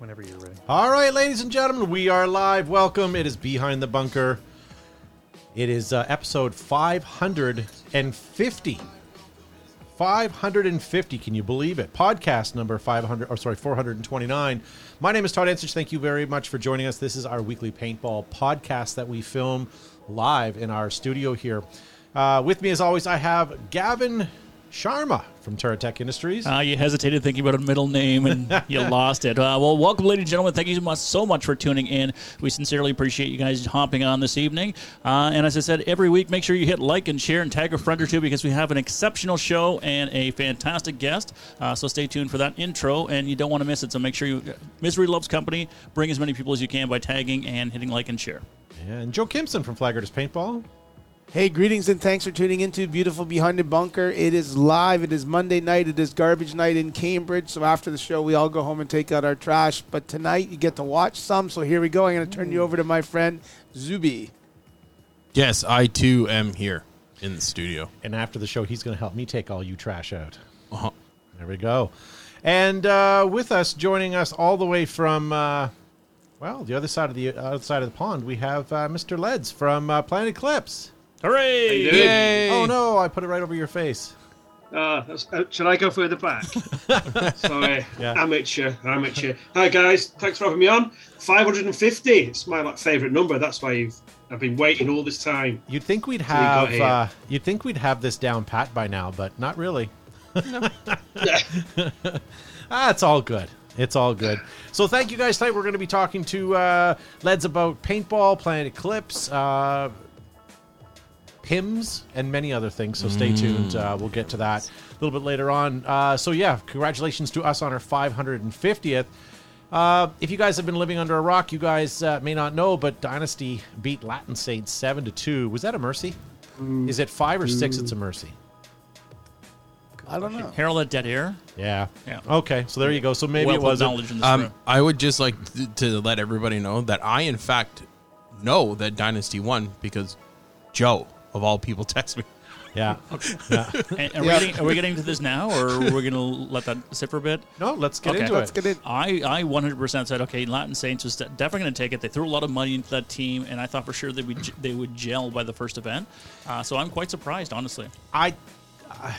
whenever you're ready. All right, ladies and gentlemen, we are live. Welcome. It is Behind the Bunker. It is uh, episode 550. 550. Can you believe it? Podcast number 500, or sorry, 429. My name is Todd Ansich. Thank you very much for joining us. This is our weekly paintball podcast that we film live in our studio here. Uh, with me, as always, I have Gavin Sharma from Terra Tech Industries. Uh, you hesitated thinking about a middle name and you lost it. Uh, well, welcome, ladies and gentlemen. Thank you so much, so much for tuning in. We sincerely appreciate you guys hopping on this evening. Uh, and as I said, every week, make sure you hit like and share and tag a friend or two because we have an exceptional show and a fantastic guest. Uh, so stay tuned for that intro, and you don't want to miss it. So make sure you, Misery Loves Company, bring as many people as you can by tagging and hitting like and share. And Joe Kimson from Flaggers Paintball. Hey, greetings and thanks for tuning into Beautiful Behind the Bunker. It is live. It is Monday night. It is garbage night in Cambridge. So after the show, we all go home and take out our trash. But tonight, you get to watch some. So here we go. I'm going to turn you over to my friend Zuby. Yes, I too am here in the studio. And after the show, he's going to help me take all you trash out. Uh-huh. There we go. And uh, with us, joining us all the way from, uh, well, the other side of the other side of the pond, we have uh, Mr. Leds from uh, Planet Eclipse. Hooray! Yay! Oh no, I put it right over your face. Uh, that's, uh, should I go further back? Sorry, Yeah. amateur, amateur. Hi guys, thanks for having me on. 550. It's my like favorite number. That's why you've, I've been waiting all this time. You'd think we'd we got have here. uh, you'd think we'd have this down pat by now, but not really. Ah, it's all good. It's all good. So thank you guys. Tonight we're going to be talking to uh, Leds about paintball, Planet Eclipse, uh, PIMS, and many other things. So stay tuned. Uh, we'll get to that a little bit later on. Uh, so yeah, congratulations to us on our 550th. Uh, if you guys have been living under a rock, you guys uh, may not know, but Dynasty beat Latin Saints seven to two. Was that a mercy? Is it five or six? It's a mercy. I don't know. Harold at Dead Air. Yeah. Yeah. Okay, so there you go. So maybe Wealth it wasn't. knowledge in this Um, room. I would just like th- to let everybody know that I, in fact, know that Dynasty won because Joe, of all people, text me. Yeah. yeah. And, are, we getting, are we getting to this now, or we're going to let that sit for a bit? No, let's get Okay. into Let's it. get in. I, I 100% said, okay, Latin Saints was definitely going to take it. They threw a lot of money into that team, and I thought for sure they would they would gel by the first event. Uh, so I'm quite surprised, honestly. I, uh,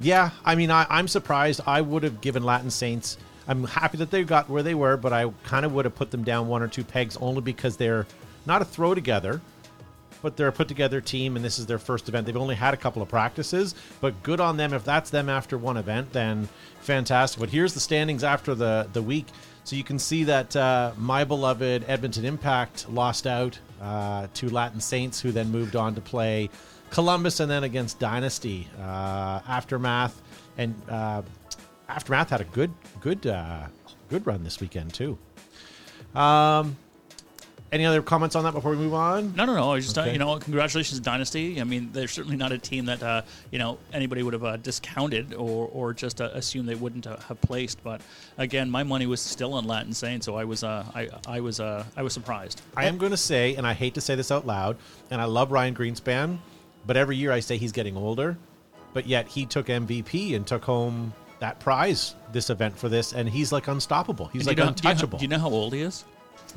yeah, I mean, I, I'm surprised. I would have given Latin Saints. I'm happy that they got where they were, but I kind of would have put them down one or two pegs only because they're not a throw together, but they're a put together team, and this is their first event. They've only had a couple of practices, but good on them. If that's them after one event, then fantastic. But here's the standings after the the week. So you can see that uh, my beloved Edmonton Impact lost out uh, to Latin Saints, who then moved on to play Columbus and then against Dynasty. Uh, Aftermath and uh, Aftermath had a good good uh, good run this weekend too. Um, any other comments on that before we move on? No, no, no. I just, uh, you know, congratulations Dynasty. I mean, they're certainly not a team that, uh, you know, anybody would have uh, discounted or, or just uh, assumed they wouldn't uh, have placed. But again, my money was still on Latin Saints, so I was, uh, I, I was, uh, I was surprised. I am going to say, and I hate to say this out loud, and I love Ryan Greenspan, but every year I say he's getting older, but yet he took MVP and took home that prize this event for this, and he's like unstoppable. He's Do you like know- do you know- untouchable. Do you know how old he is?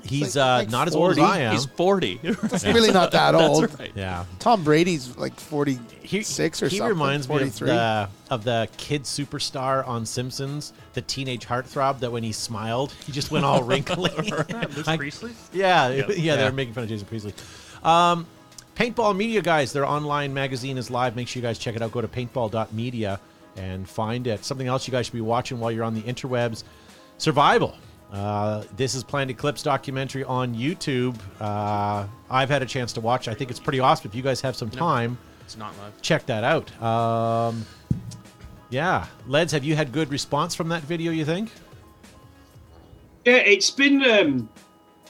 He's Like- uh, like not as old as I am. He's 40. It's really not that That's old. right. yeah. Tom Brady's like 46 He, or he something. reminds me of 43. the, of the kid superstar on Simpsons, the teenage heartthrob that when he smiled, he just went all wrinkly. Luke I- Priestley? Yeah, yeah, Yeah. they're making fun of Jason Priestley. Um, Paintball Media, guys, their online magazine is live. Make sure you guys check it out. Go to paintball.media and find it. Something else you guys should be watching while you're on the interwebs Survival. Uh, this is Planet Eclipse documentary on YouTube. Uh, I've had a chance to watch. I think it's pretty awesome. If you guys have some time, It's not live. check that out. Um, yeah, Leds, have you had good response from that video? You think? Yeah, it's been um,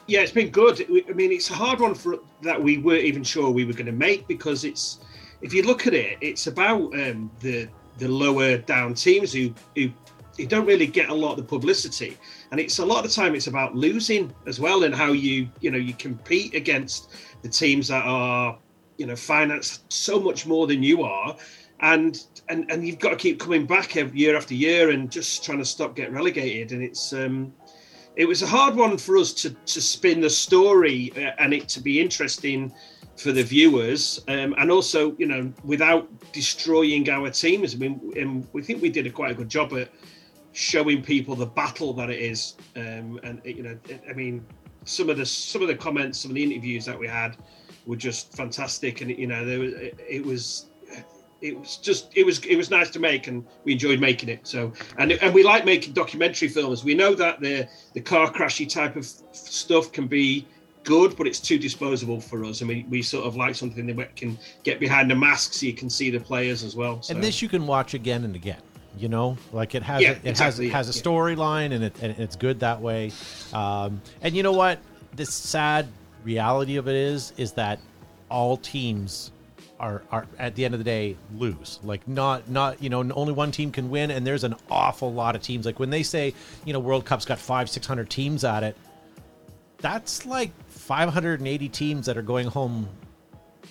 yeah, it's been good. I mean, it's a hard one for that we weren't even sure we were going to make because it's if you look at it, it's about um, the the lower down teams who who who don't really get a lot of the publicity, and it's a lot of the time it's about losing as well and how you you know you compete against the teams that are you know financed so much more than you are, and and and you've got to keep coming back year after year and just trying to stop getting relegated, and it's um it was a hard one for us to to spin the story uh, and it to be interesting for the viewers, um, and also you know without destroying our teams. I mean, we think we did a quite a good job at showing people the battle that it is. Um, and you know, I mean, some of the some of the comments, some of the interviews that we had were just fantastic, and you know, there was it was it was just it was it was nice to make and we enjoyed making it so and and we like making documentary films we know that the the car crashy type of stuff can be good but it's too disposable for us and we, we sort of like something that can get behind the mask so you can see the players as well so. And this you can watch again and again. You know, like it has Yeah, a, it exactly, has has a storyline and it and it's good that way. Um, and you know what? The sad reality of it is is that all teams are, are at the end of the day lose. Like not not you know only one team can win, and there's an awful lot of teams. Like when they say you know World Cup's got five six hundred teams at it, that's like 580 teams that are going home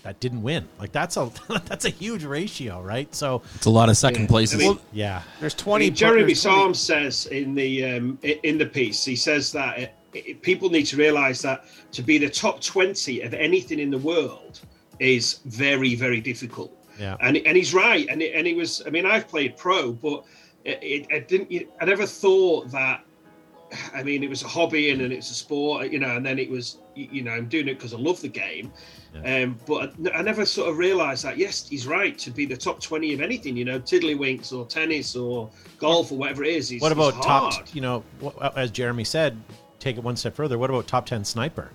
that didn't win. Like that's a that's a huge ratio, right? So It's a lot of second Yeah. places. I mean, yeah, There's I 20. mean, Jeremy there's 20 Psalm says in the um, in the piece, he says that it, it, people need to realise that to be the top twenty of anything in the world is very very difficult. Yeah. and and he's right. And it, and he was. I mean, I've played pro, but it, it, I didn't. I never thought that. I mean, it was a hobby and, and it's a sport, you know. And then it was, you you know, I'm doing it because I love the game. Um, but I, I never sort of realised that. Yes, he's right. To be the top twenty of anything, you know, tiddlywinks or tennis or golf or whatever it is. What about top? You know, wh- as Jeremy said, take it one step further. What about top ten sniper?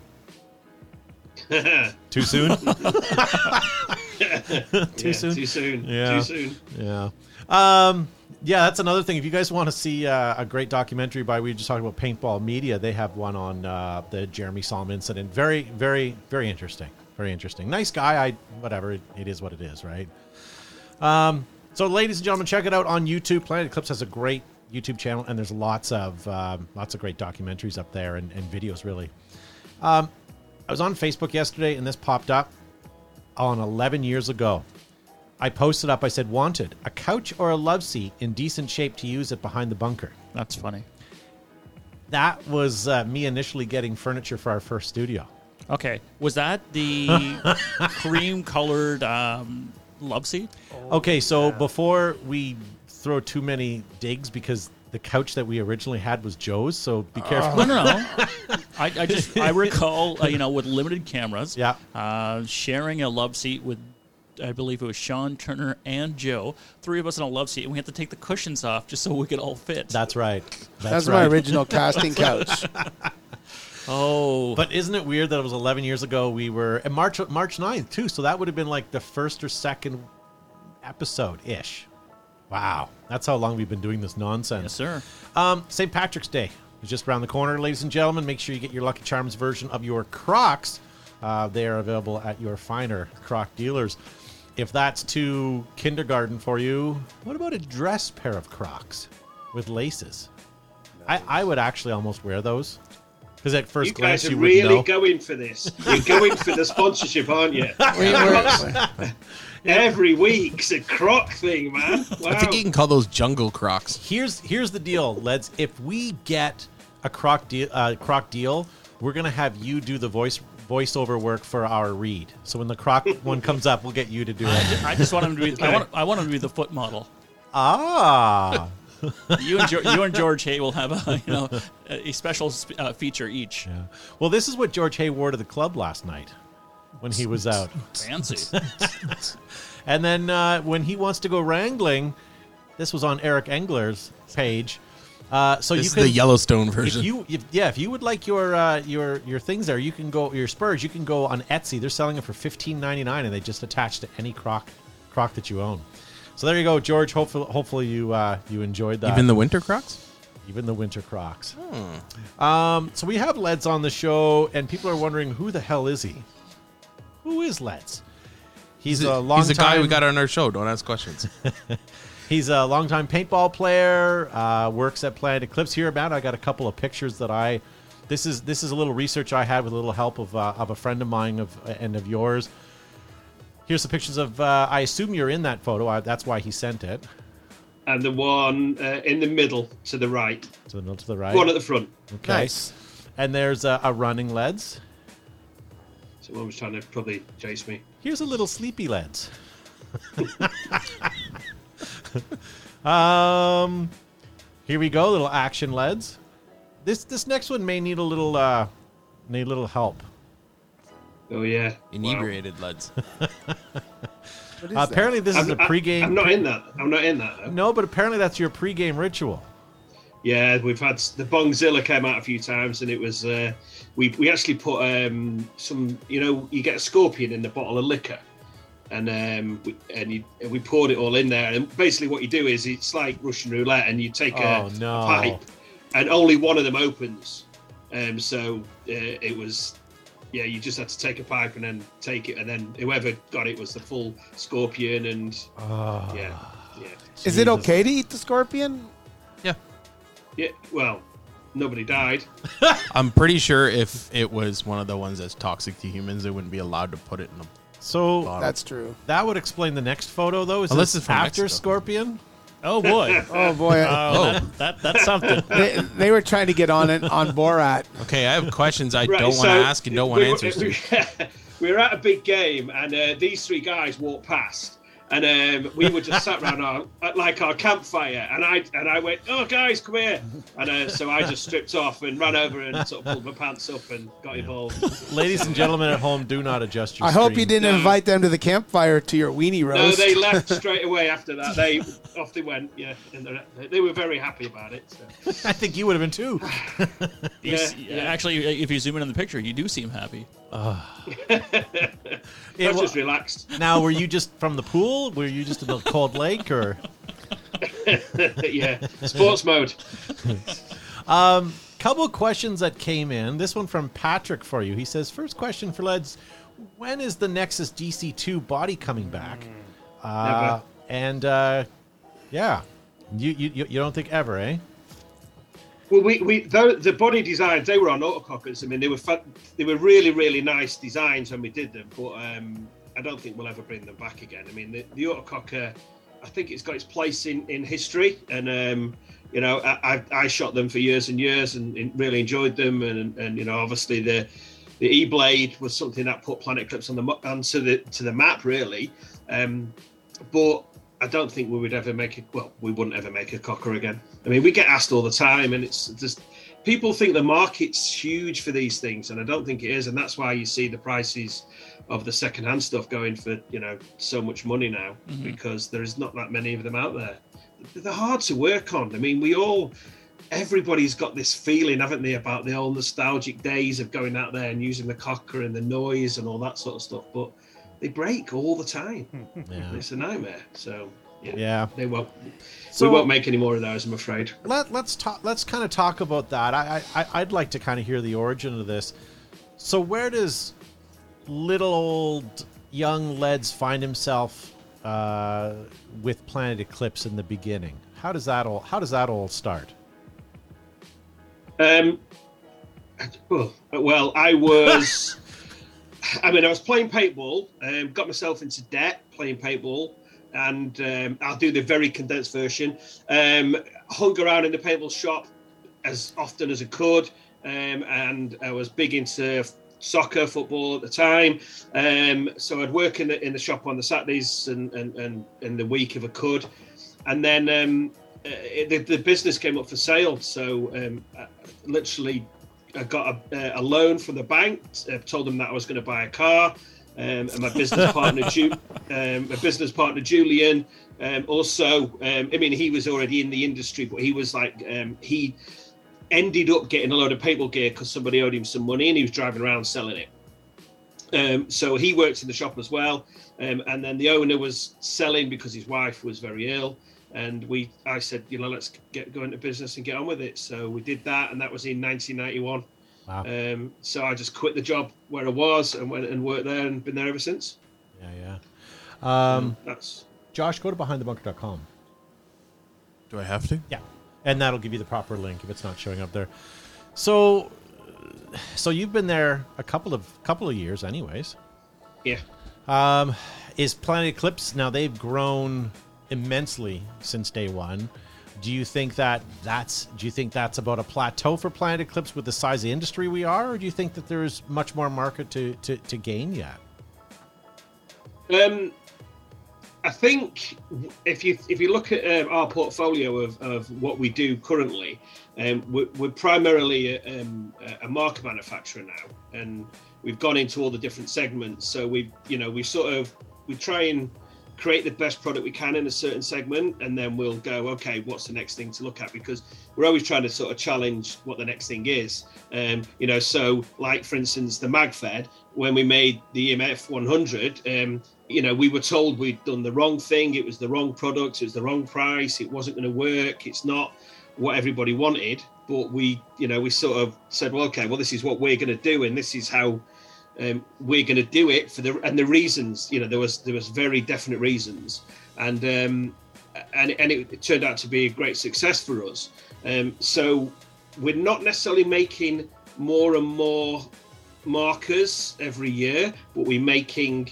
Too soon. Too Yeah, soon. Too soon. Yeah. Too soon. Yeah. Um, yeah, that's another thing. If you guys want to see uh, a great documentary by, we just talked about paintball media, they have one on uh, the Jeremy Solomon incident. Very, very, very interesting. Very interesting. Nice guy. I whatever. It, it is what it is, right? Um, so, ladies and gentlemen, check it out on YouTube. Planet Eclipse has a great YouTube channel, and there's lots of um, lots of great documentaries up there and, and videos. Really, um, I was on Facebook yesterday, and this popped up on 11 years ago. I posted up. I said, "Wanted a couch or a love seat in decent shape to use it behind the bunker." That's funny. That was uh, me initially getting furniture for our first studio. Okay, was that the cream colored um, love seat? Okay, so before we throw too many digs, because the couch that we originally had was Joe's, so be careful. No, no, no. I, I just I recall, uh, you know, with limited cameras, Yeah. uh, sharing a love seat with. I believe it was Sean Turner and Joe, three of us in a love seat, and we had to take the cushions off just so we could all fit. That's right. That's, That's right. my original casting couch. Oh, But isn't it weird that it was 11 years ago? We were and March March 9th too, so that would have been like the first or second episode ish. Wow, that's how long we've been doing this nonsense. yes, sir. Um, St. Patrick's Day is just around the corner, ladies and gentlemen. Make sure you get your Lucky Charms version of your Crocs. Uh, they are available at your finer Croc dealers. If that's too kindergarten for you, what about a dress pair of Crocs with laces? I, I would actually almost wear those because at first You glance guys are you would really know. going for this. You're going for the sponsorship, aren't you? We were- Every week's a croc thing, man. Wow. I think you can call those jungle crocs. here's here's the deal, Leds. If we get a Croc deal, uh, Croc deal, we're gonna have you do the voice voiceover work for our read. So when the Croc one comes up, we'll get you to do it. I just want him to be. I want. I want him to be the foot model. ah, You and, George, you and George Hay will have a you know a special sp- uh, feature each. yeah. Well, this is what George Hay wore to the club last night when he was out. Fancy. And then uh, when he wants to go wrangling, this was on Eric Engler's page. Uh, so This you is can the Yellowstone version. If you, if, yeah, if you would like your uh, your your things there, you can go your spurs. You can go on Etsy. They're selling it for fifteen ninety nine, and they just attach to any croc croc that you own. So there you go, George. Hopefully, hopefully you uh, you enjoyed that. Even the winter crocs? even the winter crocs. Um, so we have Leds on the show, and people are wondering who the hell is he? Who is Leds? He's, a long He's a guy we got on our show. Don't ask questions. He's a longtime paintball player. Uh, works at Planet Eclipse here. About I got a couple of pictures that I. This is this is a little research I had with a little help of uh, of a friend of mine of and of yours. Here's the pictures of. Uh, I assume you're in that photo. I, that's why he sent it. and the one uh, in the middle to the right. So no to the right. One at the front. Okay. Nice. And there's a, a running leads. Someone was trying to probably chase me. Here's a little sleepy leads. um, here we go, little action leads. This this next one may need a little uh, need a little help. Oh yeah, Inebriated leads. What is Uh, apparently, this is I'm, a I- pregame. I'm not in that. I'm not in that. Though. No, but apparently that's your pregame ritual. Yeah, we've had the Bongzilla came out a few times, and it was uh, we we actually put um, some. You know, you get a scorpion in the bottle of liquor, and um, we, and, you, and we poured it all in there. And basically, what you do is it's like Russian roulette, and you take a, Oh, no. a pipe, and only one of them opens. Um, so uh, it was. Yeah, you just had to take a pipe and then take it, and then whoever got it was the full scorpion, and Oh, yeah, yeah, Is it okay to eat the scorpion? yeah. yeah. Well, nobody died. I'm pretty sure if it was one of the ones that's toxic to humans, they wouldn't be allowed to put it in a So bottle. That's true. that would explain the next photo, though. Is Unless this it's after Mexico. Scorpion? Oh boy. Oh boy, Oh, that, that, that's something. they, they were trying to get on it on Borat. Okay, I have questions I Right, don't want to ask and don't want we were- answers to. we- we were at a big game, and uh, these three guys walked past, and um, we were just sat around our at like our campfire, and I and I went, "Oh, guys, come here!" And uh, so I just stripped off and ran over and sort of pulled my pants up and got involved. Ladies and gentlemen at home, do not adjust your I hope screen. you didn't No. invite them to the campfire to your weenie roast. No, they left straight away after that. They off they went. Yeah, and they- they were very happy about it. So. I think you would have been too. Yeah, s- yeah. Actually, if you zoom in on the picture, you do seem happy. Yeah, I was just relaxed. now, were you just from the pool? Were you just in the cold lake, or yeah, sports mode. Um, couple questions that came in? This one from Patrick for you. He says, first question for Leds: When is the Nexus DC2 body coming back? Uh, Never. and uh, yeah, you you you don't think ever, eh? Well, we, we though the body designs they were on autocockers. I mean, they were fun, they were really really nice designs when we did them, but um, I don't think we'll ever bring them back again. I mean, the, the autococker, I think it's got its place in, in history, and um, you know, I, I, I shot them for years and years and, and really enjoyed them, and and you know, obviously the the E Blade was something that put Planet Eclipse on the onto the to the map really, um, but I don't think we would ever make a well, we wouldn't ever make a cocker again. I mean, we get asked all the time, and it's just people think the market's huge for these things, and I don't think it is, and that's why you see the prices of the secondhand stuff going for you know so much money now mm-hmm. because there is not that many of them out there. They're hard to work on. I mean, we all. Everybody's got this feeling, haven't they, about the old nostalgic days of going out there and using the cocker and the noise and all that sort of stuff. But they break all the time. Yeah. It's a nightmare. So yeah, Yeah. they won't. So- we won't make any more of those, I'm afraid. Let, let's talk. Let's kind of talk about that. I, I I'd like to kind of hear the origin of this. So where does little old young Leds find himself uh, with Planet Eclipse in the beginning? How does that all? How does that all start? Um, well, well, I was. I mean, I was playing paintball. Um, got myself into debt playing paintball, and um, I'll do the very condensed version. Um, hung around in the paintball shop as often as I could, um, and I was big into soccer, football at the time. Um, so I'd work in the in the shop on the Saturdays and and, and in the week if I could, and then um, uh, the, the business came up for sale. So um, I literally, I got a, a loan from the bank. Uh, told them that I was going to buy a car, um, and my business partner, Ju- um, my business partner Julian. Um, also, um, I mean, he was already in the industry, but he was like um, he ended up getting a load of paintball gear because somebody owed him some money, and he was driving around selling it. Um, so he worked in the shop as well, um, and then the owner was selling because his wife was very ill, and we I said, you know, let's get go into business and get on with it. So we did that, and that was in 1991. Wow. Um, so I just quit the job where I was and went and worked there, and been there ever since. Yeah, yeah. Um, That's Josh, go to behindthebunker.com. Do I have to? Yeah, and that'll give you the proper link if it's not showing up there. So, so you've been there a couple of couple of years, anyways. yeah. Um, is Planet Eclipse now? They've grown immensely since day one. Do you think that that's do you think that's about a plateau for Planet Eclipse with the size of industry we are, or do you think that there's much more market to to, to gain yet? Um, I think if you if you look at um, our portfolio of, of what we do currently, um, we're, we're primarily a, um, a marker manufacturer now, and we've gone into all the different segments. So we you know we sort of we try and create the best product we can in a certain segment and then we'll go okay what's the next thing to look at? Because we're always trying to sort of challenge what the next thing is. Um, you know so like for instance the magfed when we made the emf 100 um, you know we were told we'd done the wrong thing. It was the wrong product. It was the wrong price. It wasn't going to work. It's not what everybody wanted. But we you know we sort of said well okay well this is what we're going to do and this is how um, we're going to do it for the and the reasons you know there was there was very definite reasons and um, and and it, it turned out to be a great success for us um, so we're not necessarily making more and more markers every year but we're making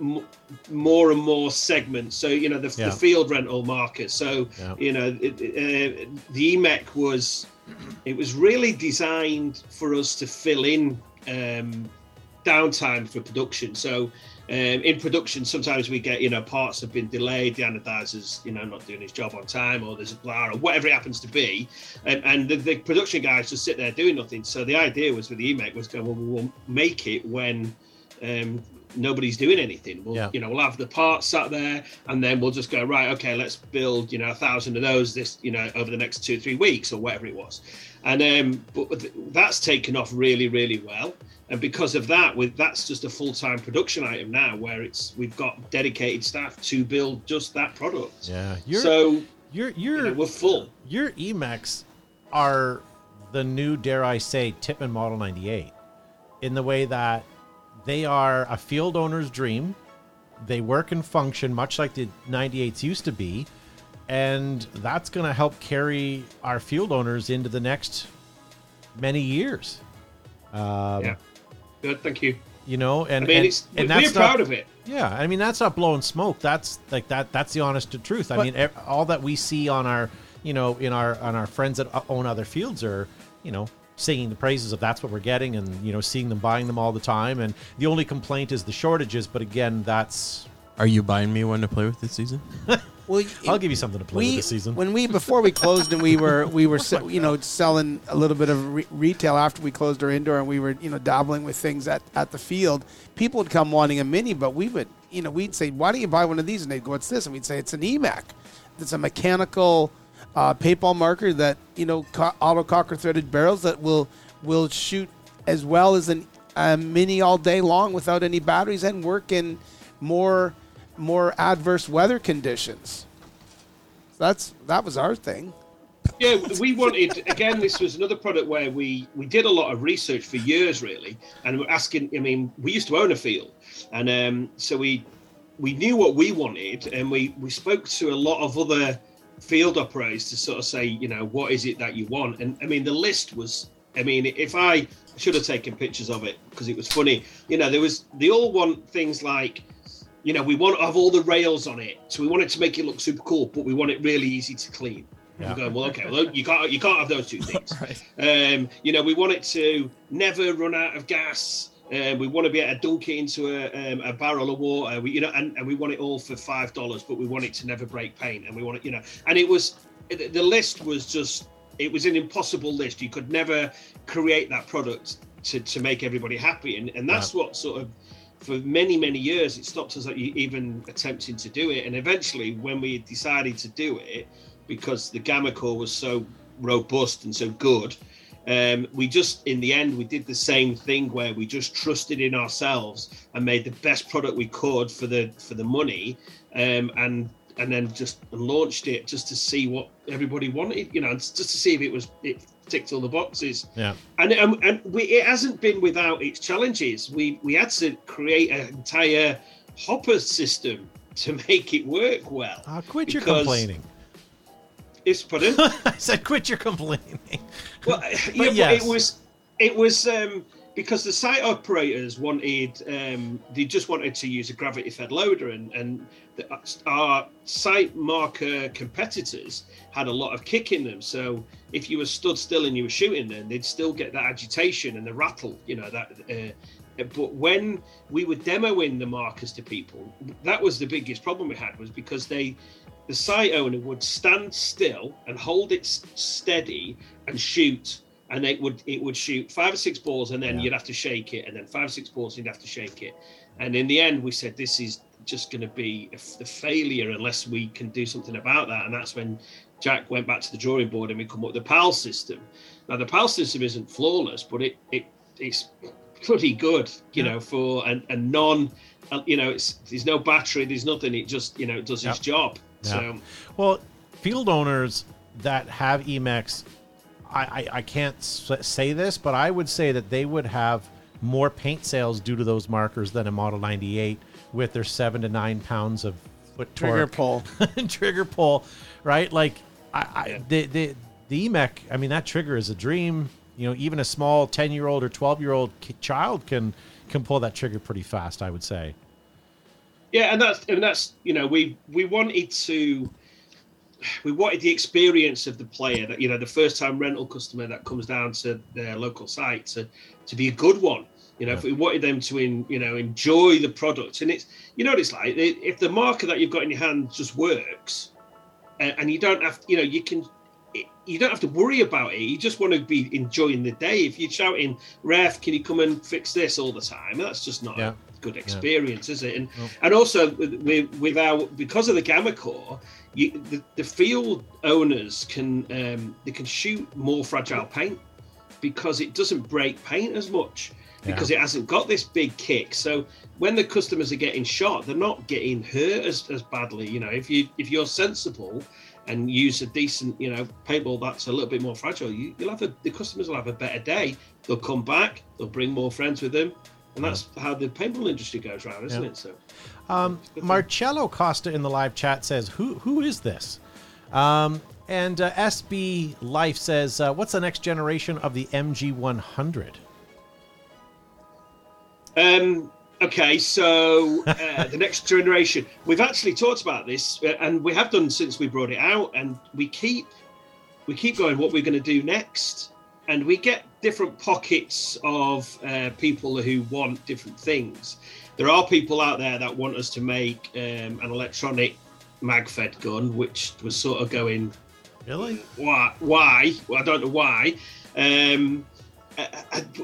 m- more and more segments so you know the, Yeah. the field rental markers so Yeah. you know it, uh, the EMEK was it was really designed for us to fill in um, downtime for production. So um, in production, sometimes we get you know parts have been delayed, the anodizer's you know not doing his job on time, or there's a blah or whatever it happens to be, and, and the, the production guys just sit there doing nothing. So the idea was with the EMEK was going, well, we'll make it when. Um, nobody's doing anything we'll Yeah. you know we'll have the parts sat there and then we'll just go right okay let's build you know a thousand of those this you know over the next two three weeks or whatever it was and um but that's taken off really really well and because of that with that's just a full-time production item now where it's we've got dedicated staff to build just that product Yeah, you're so you're you you're know, we're full your EMEKs are the new, dare I say, Tippmann Model 98 in the way that they are a field owner's dream. They work and function much like the 98s used to be. And that's going to help carry our field owners into the next many years. Um, yeah good thank you You know, and i mean and, it's and we're that's proud not, of it yeah, I mean that's not blowing smoke. That's like that. That's the honest to truth. I mean, all that we see on our, you know, in our on our friends that uh, own other fields are, you know, singing the praises of that's what we're getting, and you know, seeing them buying them all the time. And the only complaint is the shortages. But again, that's Are you buying me one to play with this season? Well, I'll give you something to play with this season. When we before we closed and we were we were se- you know selling a little bit of re- retail after we closed our indoor and we were you know dabbling with things at, at the field. People would come wanting a mini, but we would you know we'd say, "Why don't you buy one of these?" And they'd go, "What's this?" And we'd say, "It's an EMEK. It's a mechanical uh, paintball marker that you know co- auto cocker threaded barrels that will will shoot as well as an, a mini all day long without any batteries and work in more more adverse weather conditions." That's that was our thing. yeah we wanted again this was another product where we we did a lot of research for years really and we're asking i mean we used to own a field and um so we we knew what we wanted and we we spoke to a lot of other field operators to sort of say you know what is it that you want and i mean the list was i mean if i should have taken pictures of it because it was funny you know there was they all want things like you know we want to have all the rails on it so we want it to make it look super cool but we want it really easy to clean Yeah. Going, well, okay, well, you can't, you can't have those two things. um, you know, we want it to never run out of gas. Uh, we want to be able to dunk it into a, um, a barrel of water. We, you know, and, and we want it all for five dollars, but we want it to never break paint. And we want it, you know, and it was the the list was just it was an impossible list. You could never create that product to, to make everybody happy, and and that's what sort of for many many years it stopped us even attempting to do it. And eventually, when we decided to do it, because the gamma core was so robust and so good um, we just in the end we did the same thing where we just trusted in ourselves and made the best product we could for the for the money um, and and then just launched it just to see what everybody wanted you know just to see if it was it ticked all the boxes yeah, and um, and we, it hasn't been without its challenges. We we had to create an entire hopper system to make it work well. uh, quit your complaining. It's put in. I said, quit your complaining. well, yeah, but yes. it was it was um because the site operators wanted um, they just wanted to use a gravity fed loader and and our site marker competitors had a lot of kick in them so if you were stood still and you were shooting then they'd still get that agitation and the rattle you know that uh, but when we were demoing the markers to people that was the biggest problem we had was because they the site owner would stand still and hold it steady and shoot and it would it would shoot five or six balls and then yeah. you'd have to shake it and then five or six balls you'd have to shake it and in the end we said this is just going to be a, a failure unless we can do something about that and that's when jack went back to the drawing board and we come up with the pal system now the pal system isn't flawless but it, it it's pretty good you yeah. know for a, a non uh, you know it's there's no battery there's nothing it just you know it does its job yeah. so well field owners that have EMEKs I, I, I can't say this, but I would say that they would have more paint sales due to those markers than a Model 98 with their seven to nine pounds of foot trigger pull, trigger pull, right? Like I, I the the the EMEK. I mean, that trigger is a dream. You know, even a small ten year old or twelve year old child can can pull that trigger pretty fast. I would say. Yeah, and that's and that's you know we we wanted to we wanted the experience of the player that you know the first time rental customer that comes down to their local site to to be a good one you know if we wanted them to in, you know enjoy the product and it's you know what it's like if the marker that you've got in your hand just works and, you don't have you know you can you don't have to worry about it. You just want to be enjoying the day. If you're shouting, "Ref, can you come and fix this all the time?" That's just not yeah. a good experience, yeah. is it? And and also with, with our because of the gamma core, you, the, the field owners can um, they can shoot more fragile paint because it doesn't break paint as much because yeah. it hasn't got this big kick. So when the customers are getting shot, they're not getting hurt as, as badly. You know, if you if you're sensible and use a decent, you know, paintball that's a little bit more fragile, you, will have a, the customers will have a better day. They'll come back, they'll bring more friends with them, and that's yeah. how the paintball industry goes around, isn't yeah. it? So um, Marcello Costa in the live chat says, "Who who is this?" Um, and uh, SB Life says, uh, "What's the next generation of the MG 100?" Um. Okay, so uh, the next generation. We've actually talked about this, uh, and we have done since we brought it out, and we keep we keep going. What we're going to do next, and we get different pockets of uh, people who want different things there are people out there that want us to make um, an electronic magfed gun, which was sort of going, really? Why? Why? Well, I don't know why. Um,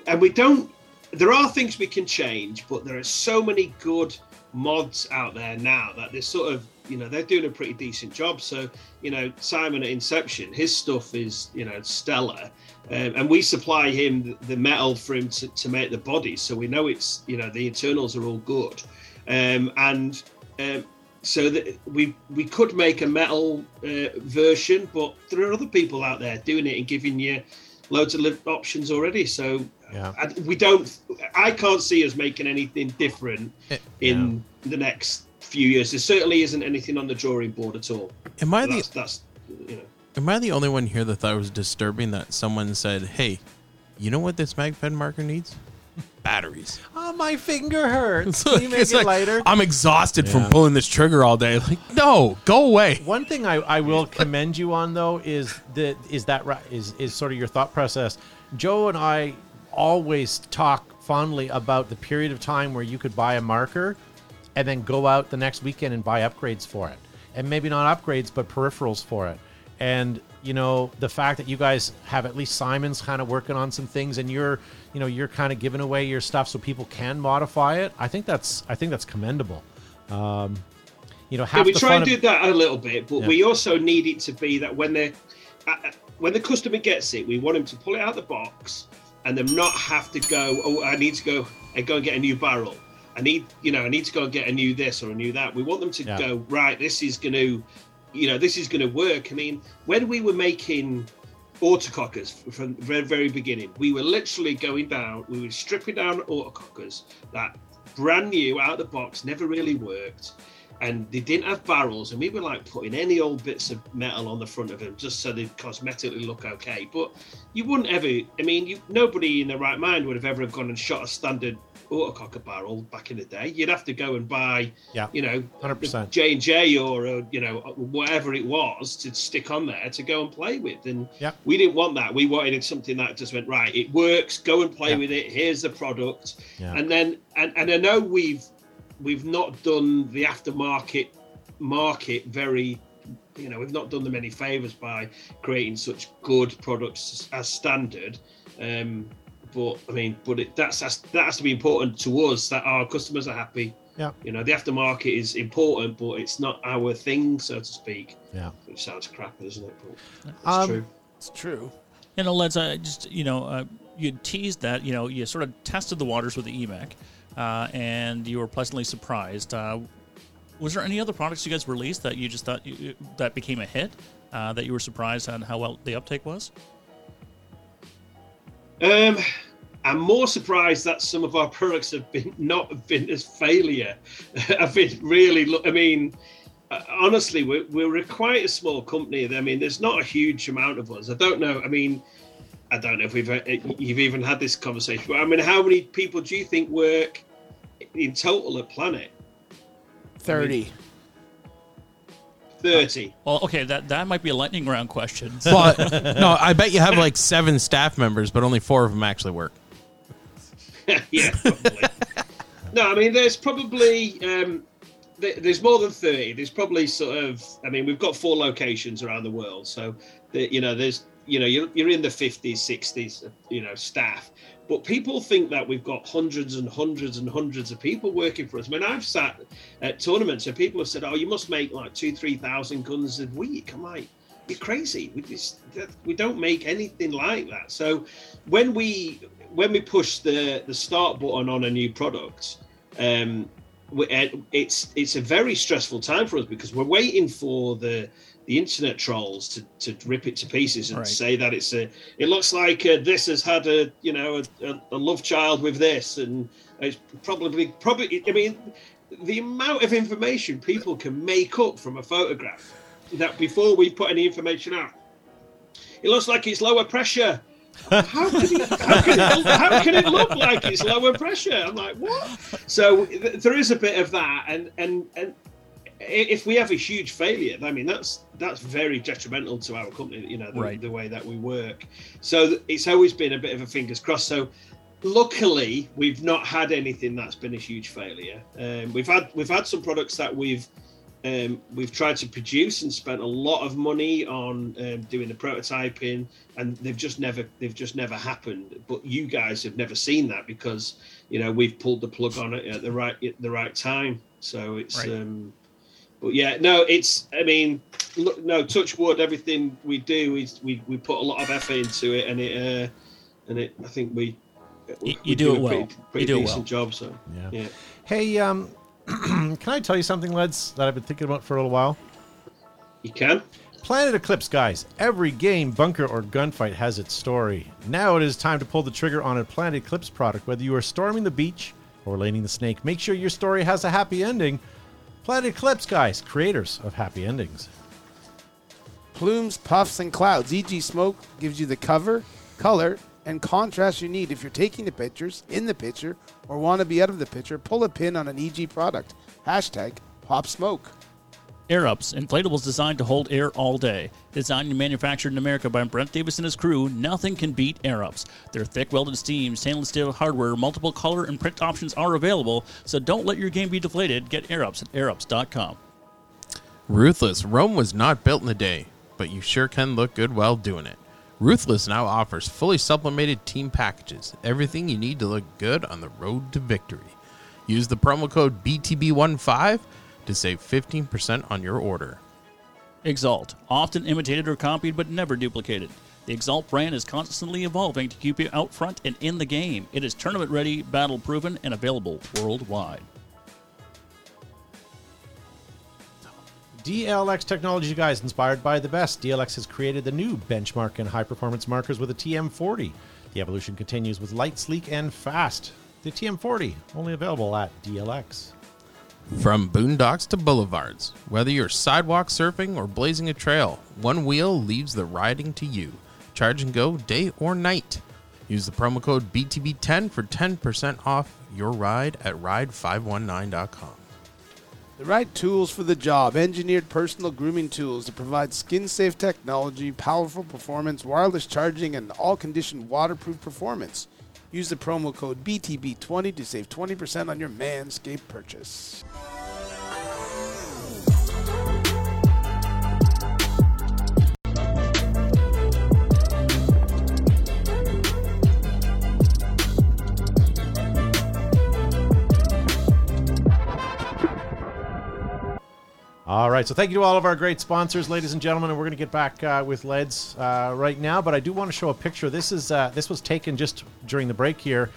and we don't. There are things we can change, but there are so many good mods out there now that they're sort of you know they're doing a pretty decent job. So you know simon at inception his stuff is you know stellar. Um, and we supply him the metal for him to, to make the body so we know it's you know the internals are all good. Um, and um, so that we we could make a metal uh, version but there are other people out there doing it and giving you loads of options already. So yeah. I, we don't i can't see us making anything different it, in yeah. the next few years there certainly isn't anything on the drawing board at all am i the that's, that's you know Am I the only one here that thought it was disturbing that someone said, "Hey, you know what this MagFed marker needs? Batteries." Oh, my finger hurts. Can you make it's it like, lighter? I'm exhausted from pulling this trigger all day. Like, no, go away. One thing I, I will commend you on though is that is that right is is sort of your thought process. Joe and I always talk fondly about the period of time where you could buy a marker and then go out the next weekend and buy upgrades for it. And maybe not upgrades, but peripherals for it and you know the fact that you guys have at least Simon's kind of working on some things, and you're you know you're kind of giving away your stuff so people can modify it. I think that's I think that's commendable. Um, you know, yeah, we try and do that a little bit, but yeah. we also need it to be that when they uh, uh, when the customer gets it, we want them to pull it out of the box and them not have to go. Oh, I need to go and go and get a new barrel. I need, you know, I need to go and get a new this or a new that. We want them to yeah. go right. This is going to you know, this is going to work. I mean, when we were making autocockers from the very, very beginning, we were literally going down, we were stripping down autocockers that brand new out of the box, never really worked. and they didn't have barrels, and we were like putting any old bits of metal on the front of them just so they'd cosmetically look okay. But you wouldn't ever. I mean, you, nobody in their right mind would have ever have gone and shot a standard autococker barrel back in the day. You'd have to go and buy, Yeah. you know, 100%. J and J or uh, you know whatever it was to stick on there to go and play with. And Yeah. we didn't want that. We wanted something that just went right. It works. Go and play Yeah. with it. Here's the product. Yeah. And then and, and I know we've we've not done the aftermarket market very you know we've not done them any favors by creating such good products as standard um but i mean but it, that's, that's that has to be important to us that our customers are happy Yeah. you know the aftermarket is important but it's not our thing so to speak Yeah. which sounds crap doesn't it but it's Um, true It's true. You know, let's uh, just you know, uh, you teased that you know you sort of tested the waters with the EMEK, uh, and you were pleasantly surprised. Was there any other products you guys released that you just thought you- that became a hit? Uh, that you were surprised on how well the uptake was? Um, I'm more surprised that some of our products have been not been as failure. I've been really. I mean, uh, honestly, we're, we're quite a small company. I mean, there's not a huge amount of us. I don't know. I mean, I don't know if we've uh, you've even had this conversation. But I mean, how many people do you think work in total at Planet? Thirty. Thirty. Well, okay, that that might be a lightning round question. But no, I bet you have like seven staff members, but only four of them actually work. yeah, probably. no, I mean, there's probably um, th- there's more than thirty. There's probably sort of. I mean, we've got four locations around the world, so the, you know, there's you know, you're you're in the fifties, sixties, you know, staff. But people think that we've got hundreds and hundreds and hundreds of people working for us. I mean, I've sat at tournaments and people have said, "Oh, you must make like two, three thousand guns a week." I'm like, "You're crazy. We just we don't make anything like that." So when we when we push the the start button on a new product, um, it's it's a very stressful time for us because we're waiting for the the internet trolls to, to rip it to pieces and Right. say that it's a it looks like uh, this has had a you know a, a, love child with this and it's probably probably I mean the amount of information people can make up from a photograph that before we put any information out it looks like it's lower pressure how can, it, how, can it, how can it look like it's lower pressure? I'm like, what? So th- there is a bit of that, and and and if we have a huge failure, I mean that's that's very detrimental to our company. You know, the, Right. the way that we work. So it's always been a bit of a fingers crossed. So luckily, we've not had anything that's been a huge failure. Um, we've had we've had some products that we've um, we've tried to produce and spent a lot of money on um, doing the prototyping, and they've just never they've just never happened. But you guys have never seen that because you know we've pulled the plug on it at the right at the right time. So it's. Right. Um, but yeah, no, it's. I mean, look, no, touch wood. Everything we do is we, we put a lot of effort into it, and it uh, and it. I think we. You- we you do it a well. Pretty, pretty You do decent well. job. So Yeah. yeah. Hey, um, can I tell you something, lads, that I've been thinking about for a little while? you can. Planet Eclipse, guys. Every game, bunker, or gunfight has its story. Now it is time to pull the trigger on a Planet Eclipse product. Whether you are storming the beach or laning the snake, make sure your story has a happy ending. Planet Eclipse, guys, creators of happy endings. Plumes, puffs, and clouds. EG Smoke gives you the cover, color, and contrast you need if you're taking the pictures, in the picture, or want to be out of the picture. Pull a pin on an EG product. Hashtag Pop Smoke. Air Ups, inflatables designed to hold air all day. Designed and manufactured in America by Brent Davis and his crew, nothing can beat Air Ups. Their thick welded steam, stainless steel hardware, multiple color and print options are available, so don't let your game be deflated. Get Air Ups at airups.com. Ruthless. Rome was not built in a day, but you sure can look good while doing it. Ruthless now offers fully supplemented team packages, everything you need to look good on the road to victory. Use the promo code BTB15 to save 15% on your order. Exalt, often imitated or copied but never duplicated. The Exalt brand is constantly evolving to keep you out front and in the game. It is tournament ready, battle proven, and available worldwide. DLX technology, guys, inspired by the best. DLX has created the new benchmark and high performance markers with a TM40. The evolution continues with light, sleek, and fast. The TM40, only available at DLX. From boondocks to boulevards, whether you're sidewalk surfing or blazing a trail, One Wheel leaves the riding to you. Charge and go day or night. Use the promo code BTB10 for 10% off your ride at ride519.com. The right tools for the job. Engineered personal grooming tools that provide skin safe technology, powerful performance, wireless charging, and all condition waterproof performance. Use the promo code BTB20 to save 20% on your Manscaped purchase. All right, so thank you to all of our great sponsors, ladies and gentlemen, and we're going to get back uh, with Leds uh, right now. But I do want to show a picture. This is uh, this was taken just during the break here.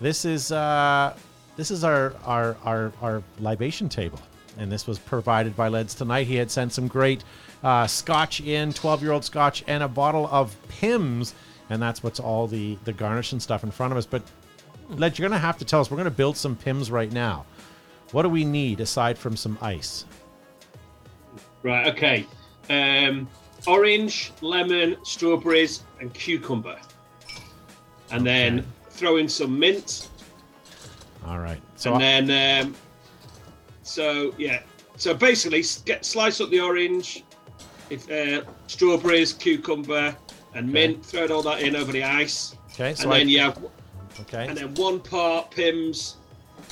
This is uh, this is our, our our our libation table, and this was provided by Leds tonight. He had sent some great uh, Scotch in, twelve year old Scotch, and a bottle of Pimm's, and that's what's all the the garnish and stuff in front of us. But Led, you're going to have to tell us. We're going to build some Pimm's right now. What do we need aside from some ice? Right, okay. Um, orange, lemon, strawberries, and cucumber. And then throw in some mint. All right. So I- and then, um, so yeah. So basically, get slice up the orange, if uh, strawberries, cucumber, and mint. Throw all that in over the ice. Okay, so and I- then you have, okay. and then one part Pimm's,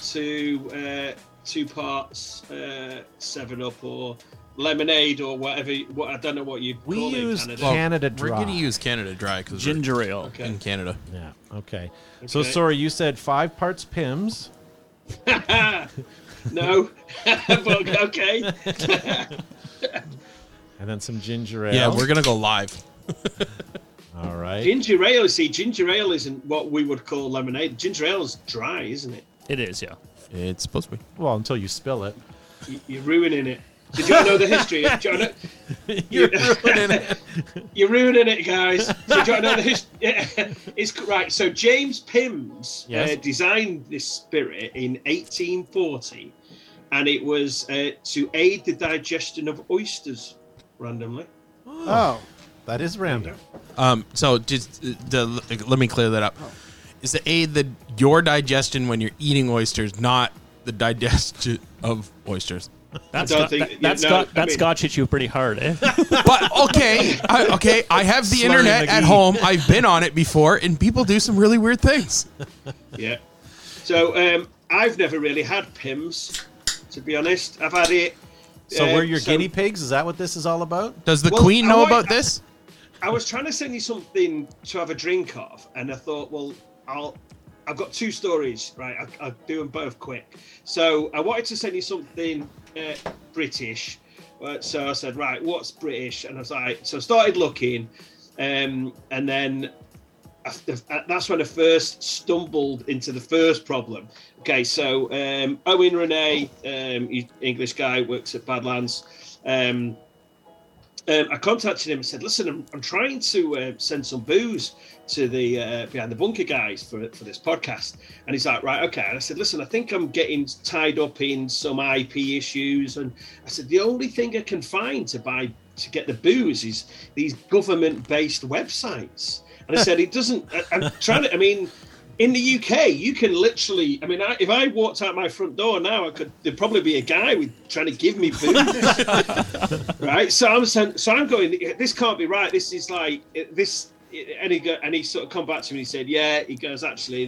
two uh, two parts uh, Seven Up or lemonade or whatever. What I don't know what you We call use it in Canada. Canada We're Dry. going to use Canada Dry because Ginger ale. Okay. in Canada. Yeah. Okay. So sorry, you said five parts Pimm's. no, but okay. And then some ginger ale. Yeah, we're going to go live. all right. Ginger ale, see, ginger ale isn't what we would call lemonade. Ginger ale is dry, isn't it? It is, yeah. It's supposed to be. Well, until you spill it. You're ruining it. Did you know the history? Do you know- You're ruining it. You're ruining it, guys. So do you know the history? Yeah. It's right. So James Pims Yes. uh, designed this spirit in 1840, and it was uh, to aid the digestion of oysters. Randomly, Oh, That is random. Um, so just uh, the, let me clear that up. Is to aid the your digestion when you're eating oysters, not the digestion of oysters. That's don't got, think- that, that, yeah, no, Scot- I mean- scotch hit you pretty hard, eh? But okay, I, okay, I have the Slurry internet at home. I've been on it before, and people do some really weird things. yeah. So um, I've never really had Pimm's, to be honest. I've had it. So uh, we're your so- guinea pigs? Is that what this is all about? Does the Well, queen know want- about this? I was trying to send you something to have a drink of, and I thought, well, I'll. I've got two stories, right? I'll, I'll do them both quick. So I wanted to send you something uh, British. Uh, so I said, right, what's British? And I was like, so I started looking, um, and then I, that's when I first stumbled into the first problem. Okay, so um, Owen Renee, um, English guy, works at Badlands. Um, I contacted him and said, "Listen, I'm, I'm trying to uh, send some booze to the uh, behind the bunker guys for for this podcast." And he's like, "Right, okay." And I said, "Listen, I think I'm getting tied up in some IP issues." And I said, "The only thing I can find to buy to get the booze is these government-based websites." And I said, "It doesn't." I, I'm trying to. I mean. In the UK, you can literally. I mean, I, if I walked out my front door now, I could. There'd probably be a guy with trying to give me booze right? So I'm saying, so I'm going. This can't be right. This is like this. And he go, and he sort of come back to me. and He said, "Yeah." He goes, "Actually,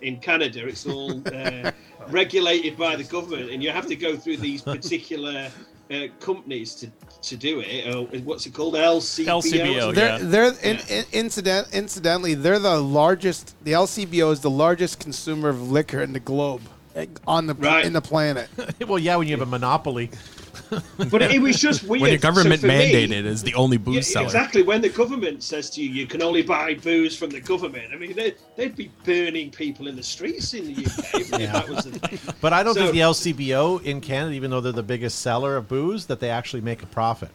in Canada, it's all uh, regulated by the government, and you have to go through these particular uh, companies to to do it. Or what's it called? LCBO. LCBO, they're yeah. they're in, in, incident incidentally they're the largest. The LCBO is the largest consumer of liquor in the globe eh, on the Right. in the planet. well, yeah, when you have a monopoly. But it was just weird. When your government So for me- mandated is the only booze Yeah, seller. exactly. When the government says to you, you can only buy booze from the government. I mean, they, they'd be burning people in the streets in the UK if Yeah. that was the thing. But I don't So- think the LCBO in Canada, even though they're the biggest seller of booze, that they actually make a profit.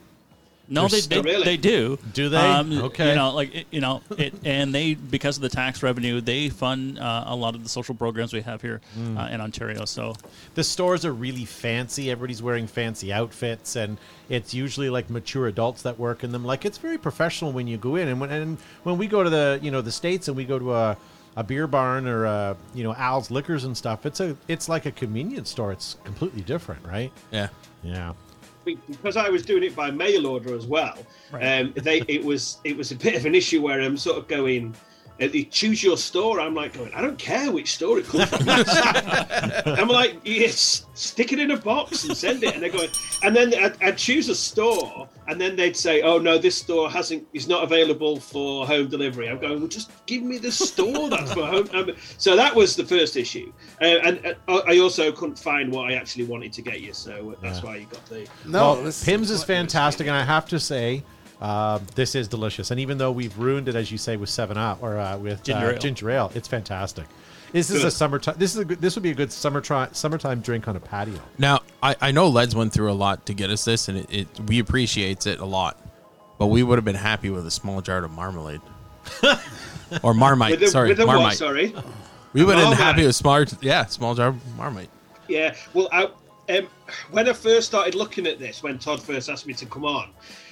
No, They're they, still- they, Really? they do. Do they? Um, Okay. You know, like you know, it, and they because of the tax revenue, they fund uh, a lot of the social programs we have here Hmm. uh, in Ontario. So the stores are really fancy. Everybody's wearing fancy outfits, and it's usually like mature adults that work in them. Like it's very professional when you go in, and when and when we go to the you know the states and we go to a a beer barn or a, you know Al's Liquors and stuff. It's a it's like a convenience store. It's completely different, right? Yeah. Yeah. Because I was doing it by mail order as well. Um, they it was it was a bit of an issue where I'm sort of going. Uh, you choose your store. I'm like going. I don't care which store it comes from. I'm like, yes, stick it in a box and send it. And they're going. And then I'd, I'd choose a store, and then they'd say, "Oh no, this store hasn't is not available for home delivery." I'm going. Well, just give me the store that's for home. Um, so that was the first issue, uh, and uh, I also couldn't find what I actually wanted to get you. So that's Yeah. why you got the. No, well, Pimm's is fantastic, and I have to say, uh, this is delicious. And even though we've ruined it, as you say, with Seven Up or uh, with Ginger uh, ale. ginger ale, it's fantastic. This is a summertime. This is a this would be a good summer tri- summertime drink on a patio. Now, I, I know Leds went through a lot to get us this, and it, it we appreciates it a lot. But we would have been happy with a small jar of marmalade. or Marmite. With the, sorry, with the Marmite. what? Sorry. We would have been happy with smaller, yeah, small jar of Marmite. Yeah. Well, I, um, when I first started looking at this, when Todd first asked me to come on,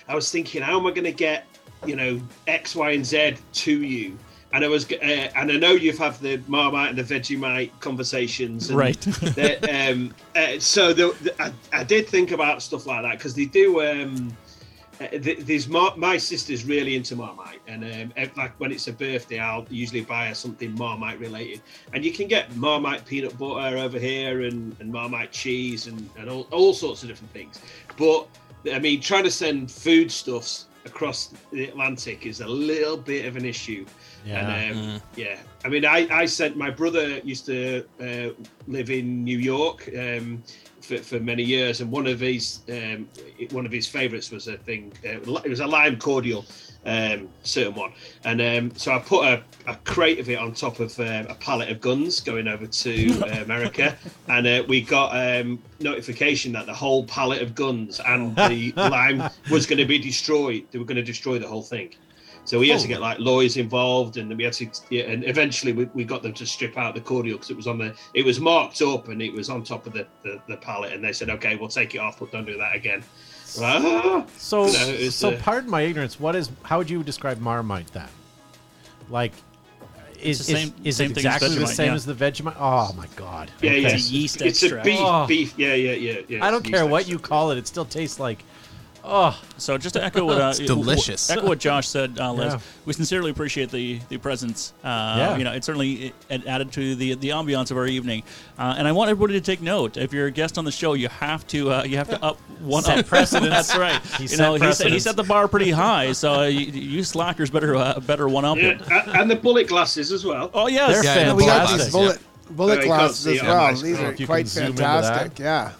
I was thinking, how am I going to get, you know, X, Y, and Z to you? And I was, uh, and I know you've had the Marmite and the Vegemite conversations, and Right. the, um, uh, so the, the, I, I did think about stuff like that because they do. Um, uh, there's Mar- my sister's really into Marmite, and um, like when it's a birthday, I'll usually buy her something Marmite related. And you can get Marmite peanut butter over here, and, and Marmite cheese, and, and all, all sorts of different things. But I mean, trying to send foodstuffs across the Atlantic is a little bit of an issue. Yeah. And, um, yeah. I mean, I, I sent my brother used to uh, live in New York um, for, for many years, and one of his um, one of his favourites was a thing. Uh, it was a lime cordial, um, certain one, and um, so I put a, a crate of it on top of um, a pallet of guns going over to uh, America, and uh, we got um, notification that the whole pallet of guns and the lime was going to be destroyed. They were going to destroy the whole thing. So we had to get like lawyers involved, and we had to, yeah, and eventually we, we got them to strip out the cordial because it was on the, it was marked up and it was on top of the, the, the pallet, and they said, okay, we'll take it off, but don't do that again. Like. So, No, so uh, pardon my ignorance. What is? How would you describe Marmite then? Like, is the is, same- is same it thing as exactly the Vegemite, same yeah. as the Vegemite? Oh my god! yeah, Okay. yeah, It's a yeast it's extract. a beef, Oh. beef, yeah, yeah, yeah, yeah. I don't care what extract. you call it; it still tastes like. Oh, So just to echo what uh, It's delicious. Echo what Josh said, uh, Les. Yeah. We sincerely appreciate the the presence. Uh, Yeah. You know, it certainly it added to the the ambiance of our evening. Uh, and I want everybody to take note. If you're a guest on the show, you have to uh, you have to up one Set up precedence. That's right. He you set know, he set, he set the bar pretty high. So uh, you, you slackers better uh, better one up Yeah, it. and the bullet glasses as well. Oh yes, They're Yeah, And we got fantastic. these bullet bullet Yeah, you glasses as well. These are quite can zoom into fantastic. Yeah.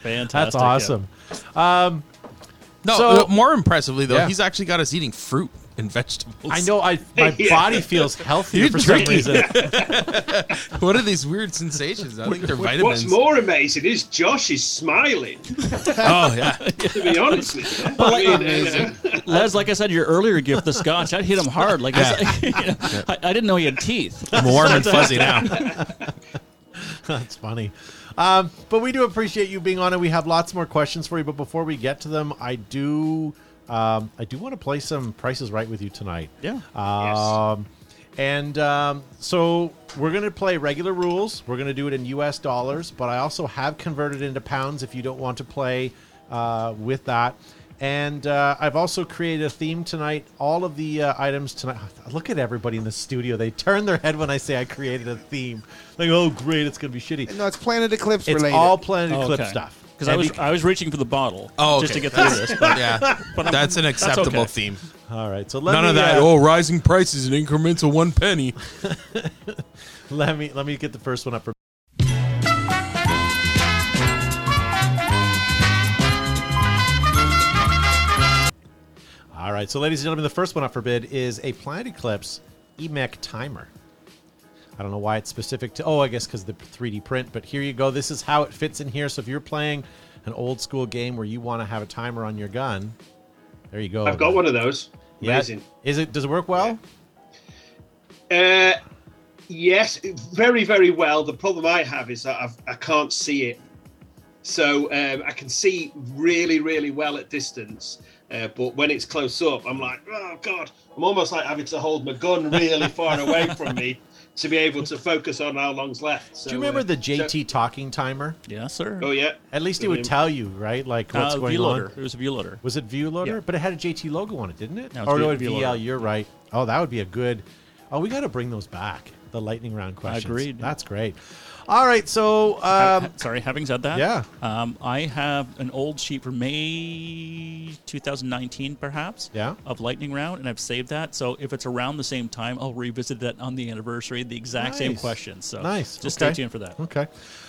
fantastic. that's yeah. Awesome. No, So- uh, more impressively though, Yeah. he's actually got us eating fruit and vegetables. I know. I my Yeah. body feels healthier You're for some drinking- reason. What are these weird sensations? I think they're vitamins. What's more amazing is Josh is smiling. Oh yeah, To be honest with you, I mean, uh, Les, like I said, your earlier gift, the scotch, that hit him hard. Like I, you know, I, I didn't know he had teeth. I'm warm and fuzzy now. That's funny. Um, but we do appreciate you being on it. We have lots more questions for you, but before we get to them, I do um, I do want to play some prices right with you tonight. Yeah. Um, And um, so we're going to play regular rules. We're going to do it in U.S. dollars, but I also have converted into pounds if you don't want to play uh, with that. And uh, I've also created a theme tonight. All of the uh, items tonight. Look at everybody in the studio. They turn their head when I say I created a theme. Like, oh, great, it's going to be shitty. No, it's Planet Eclipse It's related. all Planet Oh, Eclipse okay. stuff. Because I And was bec- I was reaching for the bottle Oh, just to okay. get through this. But Yeah, that's an acceptable okay. theme. all right. So let None me, of that. uh, oh, rising prices in increments of one penny. Let me let me get the first one up for. Right, so ladies and gentlemen, the first one up for bid is a Planet Eclipse EMEK timer. I don't know why it's specific to. Oh, I guess because the 3D print. But here you go. This is how it fits in here. So if you're playing an old school game where you want to have a timer on your gun, there you go. I've got one of those. Yeah. Amazing. Is it? Does it work well? Uh, yes, very, very well. The problem I have is that I've, I can't see it. So um, I can see really, really well at distance. Uh, but when it's close up, I'm like, oh, God. I'm almost like having to hold my gun really far away from me to be able to focus on how long's left. So, Do you remember uh, the so- JT talking timer? Yes, sir. oh, yeah. At least it would Brilliant. tell you, right? Like what's uh, going view on. It was a view loader. Was it View Loader? Yeah. But it had a JT logo on it, didn't it? No, it's or no, View- it View VL. Loader. You're right. Oh, that would be a good. Oh, we got to bring those back. The lightning round questions. Agreed. That's great. All right, so um, sorry, having said that, yeah. um, I have an old sheet from May 2019, perhaps, Yeah. of Lightning Round, and I've saved that. So if it's around the same time, I'll revisit that on the anniversary, the exact same Nice. question. So Nice. just Okay. stay tuned for that. Okay.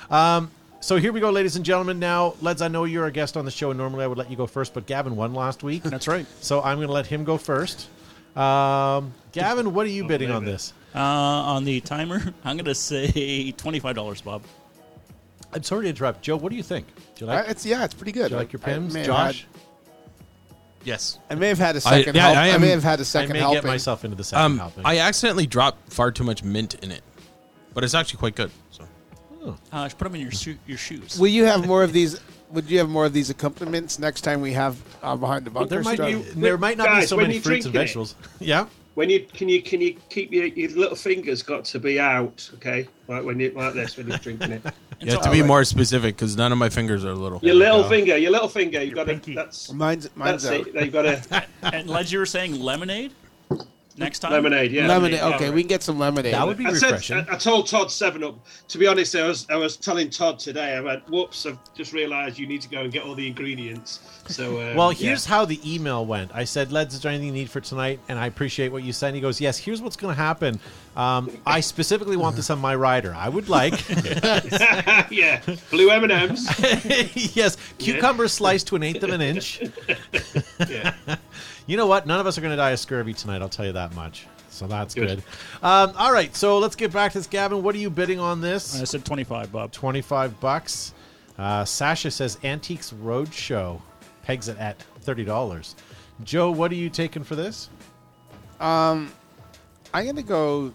Um, so here we go, ladies and gentlemen. Now, Leds, I know you're a guest on the show. and Normally, I would let you go first, but Gavin won last week, That's right. so I'm going to let him go first. Um, Gavin, what are Oh, you bidding on this? Uh, on the timer, I'm going to say $25, Bob. I'm sorry to interrupt, Joe. What do you think? Do you Uh, like? it's yeah, it's pretty good. do you like your I- I Pimm's, may have Josh? had- Yes. I may have had a second yeah, help. I I, am- may have had a I second may helping. get myself into the second Um, helping. I accidentally dropped far too much mint in it, but it's actually quite good. So Oh. Uh, just put them in your, sho- your shoes. Will you have more of these? Would you have more of these accompaniments next time we have uh, behind the bunker? there might be stuff? there might not be Guys, so when many you're fruits and drinking it- vegetables. yeah. When you can you can you keep your, your little fingers got to be out, okay? Like when you like this when you're drinking it. you have to be more specific because none of my fingers are little. Your little go. finger, your little finger. you've got to. pinky. That's Mine's mine's that's out. it. You've got to and Ledge, you were saying lemonade next time? lemonade. Yeah, lemonade. yeah, Okay, right. we can get some lemonade. That would be I refreshing. I, I told Todd Seven Up. To be honest, I was I was telling Todd today. I went, "Whoops! I've just realised you need to go and get all the ingredients." So um, Well, yeah. here's how the email went. I said, "Leds, is there anything you need for tonight?" And I appreciate what you said. And he goes, "Yes. Here's what's going to happen. Um, I specifically want this on my rider. I would like, yeah, blue M and M's. yes, cucumber sliced to an eighth of an inch. Yeah. You know what? None of us are going to die of scurvy tonight. I'll tell you that much. So that's good. Good. Um, all right, so let's get back to this, Gavin. What are you bidding on this? I said 25, Bob. 25 bucks. Uh, Sasha says Antiques Roadshow pegs it at $30. Joe, what are you taking for this? Um, I'm gonna go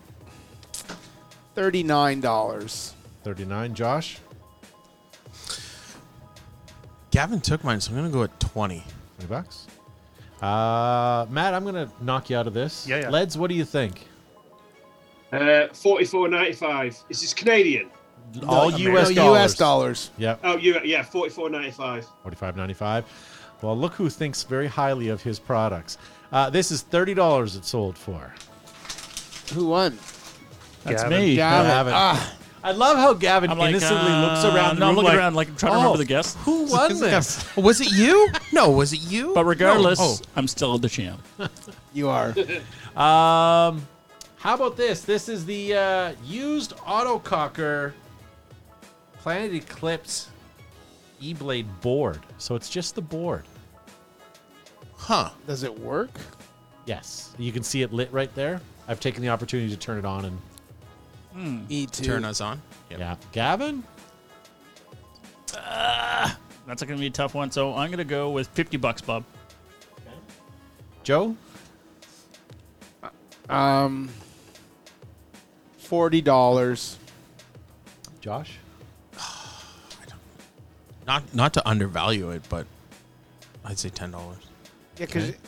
thirty nine dollars. 39 Josh? Gavin took mine, so I'm gonna go at twenty. 20 bucks. Uh, Matt, I'm going to knock you out of this. Yeah, yeah. Leds, what do you think? Uh, Forty four ninety five. Is this Canadian? All No, US no, dollars. U.S. dollars. Yep, Oh, you yeah, forty four ninety five. 45.95. Well, look who thinks very highly of his products. Uh, this is $30 it sold for. Who won? That's Gavin. me. Gavin. Gavin. Ah, I love how Gavin I'm like, innocently uh, looks around the No, I'm looking like, around like I'm trying to "Oh, remember the guests. Who won this? Was it you? No, was it you? But regardless, No. Oh. I'm still the champ. you are. Um, how about this? This is the uh, used autococker Planet Eclipse E-Blade board. So it's just the board. huh? Does it work? Yes, you can see it lit right there. I've taken the opportunity to turn it on and Hmm. E two. Turn us on. Yep. yeah, Gavin. Ah, that's going to be a tough one. So I'm going to go with 50 bucks, Bob. Joe, uh, Um, forty dollars. Josh, Not not to undervalue it, but I'd say ten dollars. Yeah, because Okay.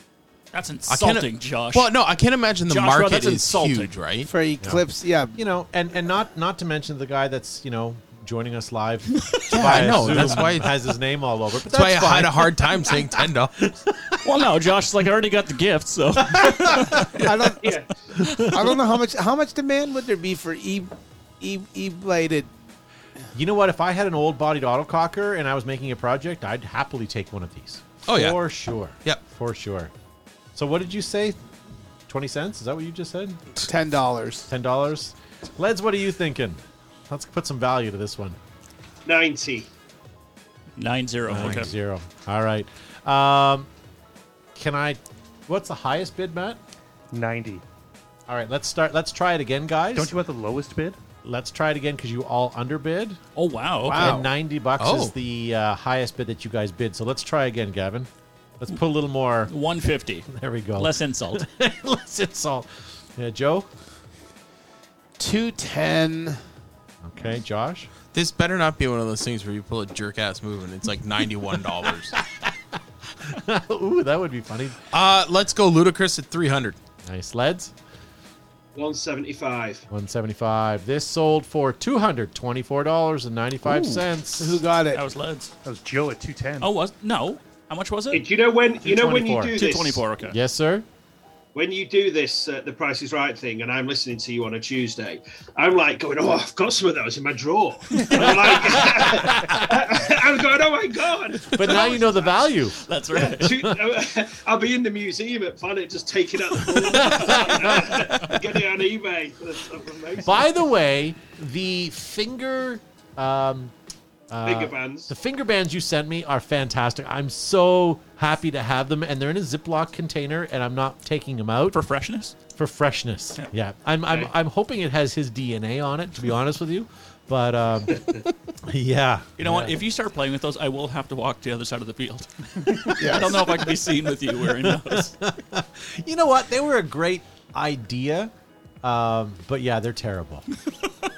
That's I insulting, can't- Josh. Well, no, I can't imagine the Joshua, market that's is insulting. huge, right? for Eclipse, yeah. you know, and and not not to mention the guy that's you know joining us live. Yeah, I know. Zoom That's why. He has his name all over. But That's why I that's had a hard time saying ten dollars. well, no, Josh's like, I already got the gift, so. I don't. Yeah. I don't know how much. How much demand would there be for E E E bladed? You know what? If I had an old bodied autococker and I was making a project, I'd happily take one of these. Oh, yeah. For sure. Yep. For sure. So what did you say? 20 cents? Is that what you just said? Ten dollars. $10? Leds, what are you thinking? Let's put some value to this one. Ninety. 9 0. Nine Okay. zero. All right. Um, can I? What's the highest bid, Matt? 90. All right. Let's start. Let's try it again, guys. Don't you want the lowest bid? let's try it again because you all underbid. Oh wow. Okay. Wow. And 90 bucks Oh. is the uh, highest bid that you guys bid. So let's try again, Gavin. Let's put a little more. 150. There we go. Less insult. Less insult. Yeah, Joe. 210. Okay, Josh. This better not be one of those things where you pull a jerk ass move and it's like ninety one dollars. Ooh, that would be funny. uh, let's go ludicrous at three hundred. Nice. Leads. 175. 175. This sold for $224.95. Who got it? That was leads. That was Joe at 210. Oh, was no? How much was it? Do you know when you know when you do this? twenty-four. Okay. Yes, sir. when you do this, uh, the Price is Right thing, and I'm listening to you on a Tuesday, I'm like going, "Oh, I've got some of those in my drawer." And I'm like, I'm going, "Oh my god!" But now you know the value. That's right. I'll be in the museum at Planet just taking out the board, get it on eBay. By the way, the finger. Um, uh, Finger bands. The finger bands you sent me are fantastic. I'm so happy to have them, and they're in a Ziploc container, and I'm not taking them out For freshness. for, freshness. freshness. Yeah, I'm, I'm Okay. I'm hoping it has his DNA on it. To be honest with you, but um, yeah, You know what? If you start playing with those, I will have to walk to the other side of the field. Yes. I don't know if I can be seen with you wearing those. you know what? They were a great idea, um, but yeah, they're terrible.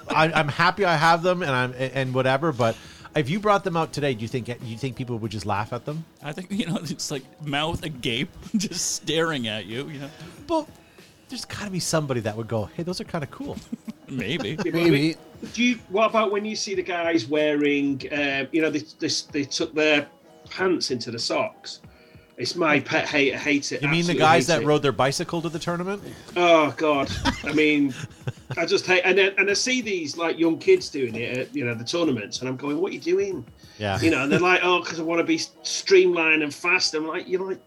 I, I'm happy I have them, and I'm and whatever. But if you brought them out today, do you think you think people would just laugh at them? I think you know it's like mouth agape, just staring at you. You know, But there's got to be somebody that would go, "Hey, those are kind of cool." maybe. Maybe. Do you? What about when you see the guys wearing? Uh, you know, they, they they took their pants into the socks. It's my pet hate. I hate it. You mean the guys that it. rode their bicycle to the tournament? Oh God! I mean, I just hate, and then, and I see these like young kids doing it at you know the tournaments, and I'm going, "What are you doing?" Yeah. You know, and they're like, "Oh, because I want to be streamlined and fast." I'm like, "You're like,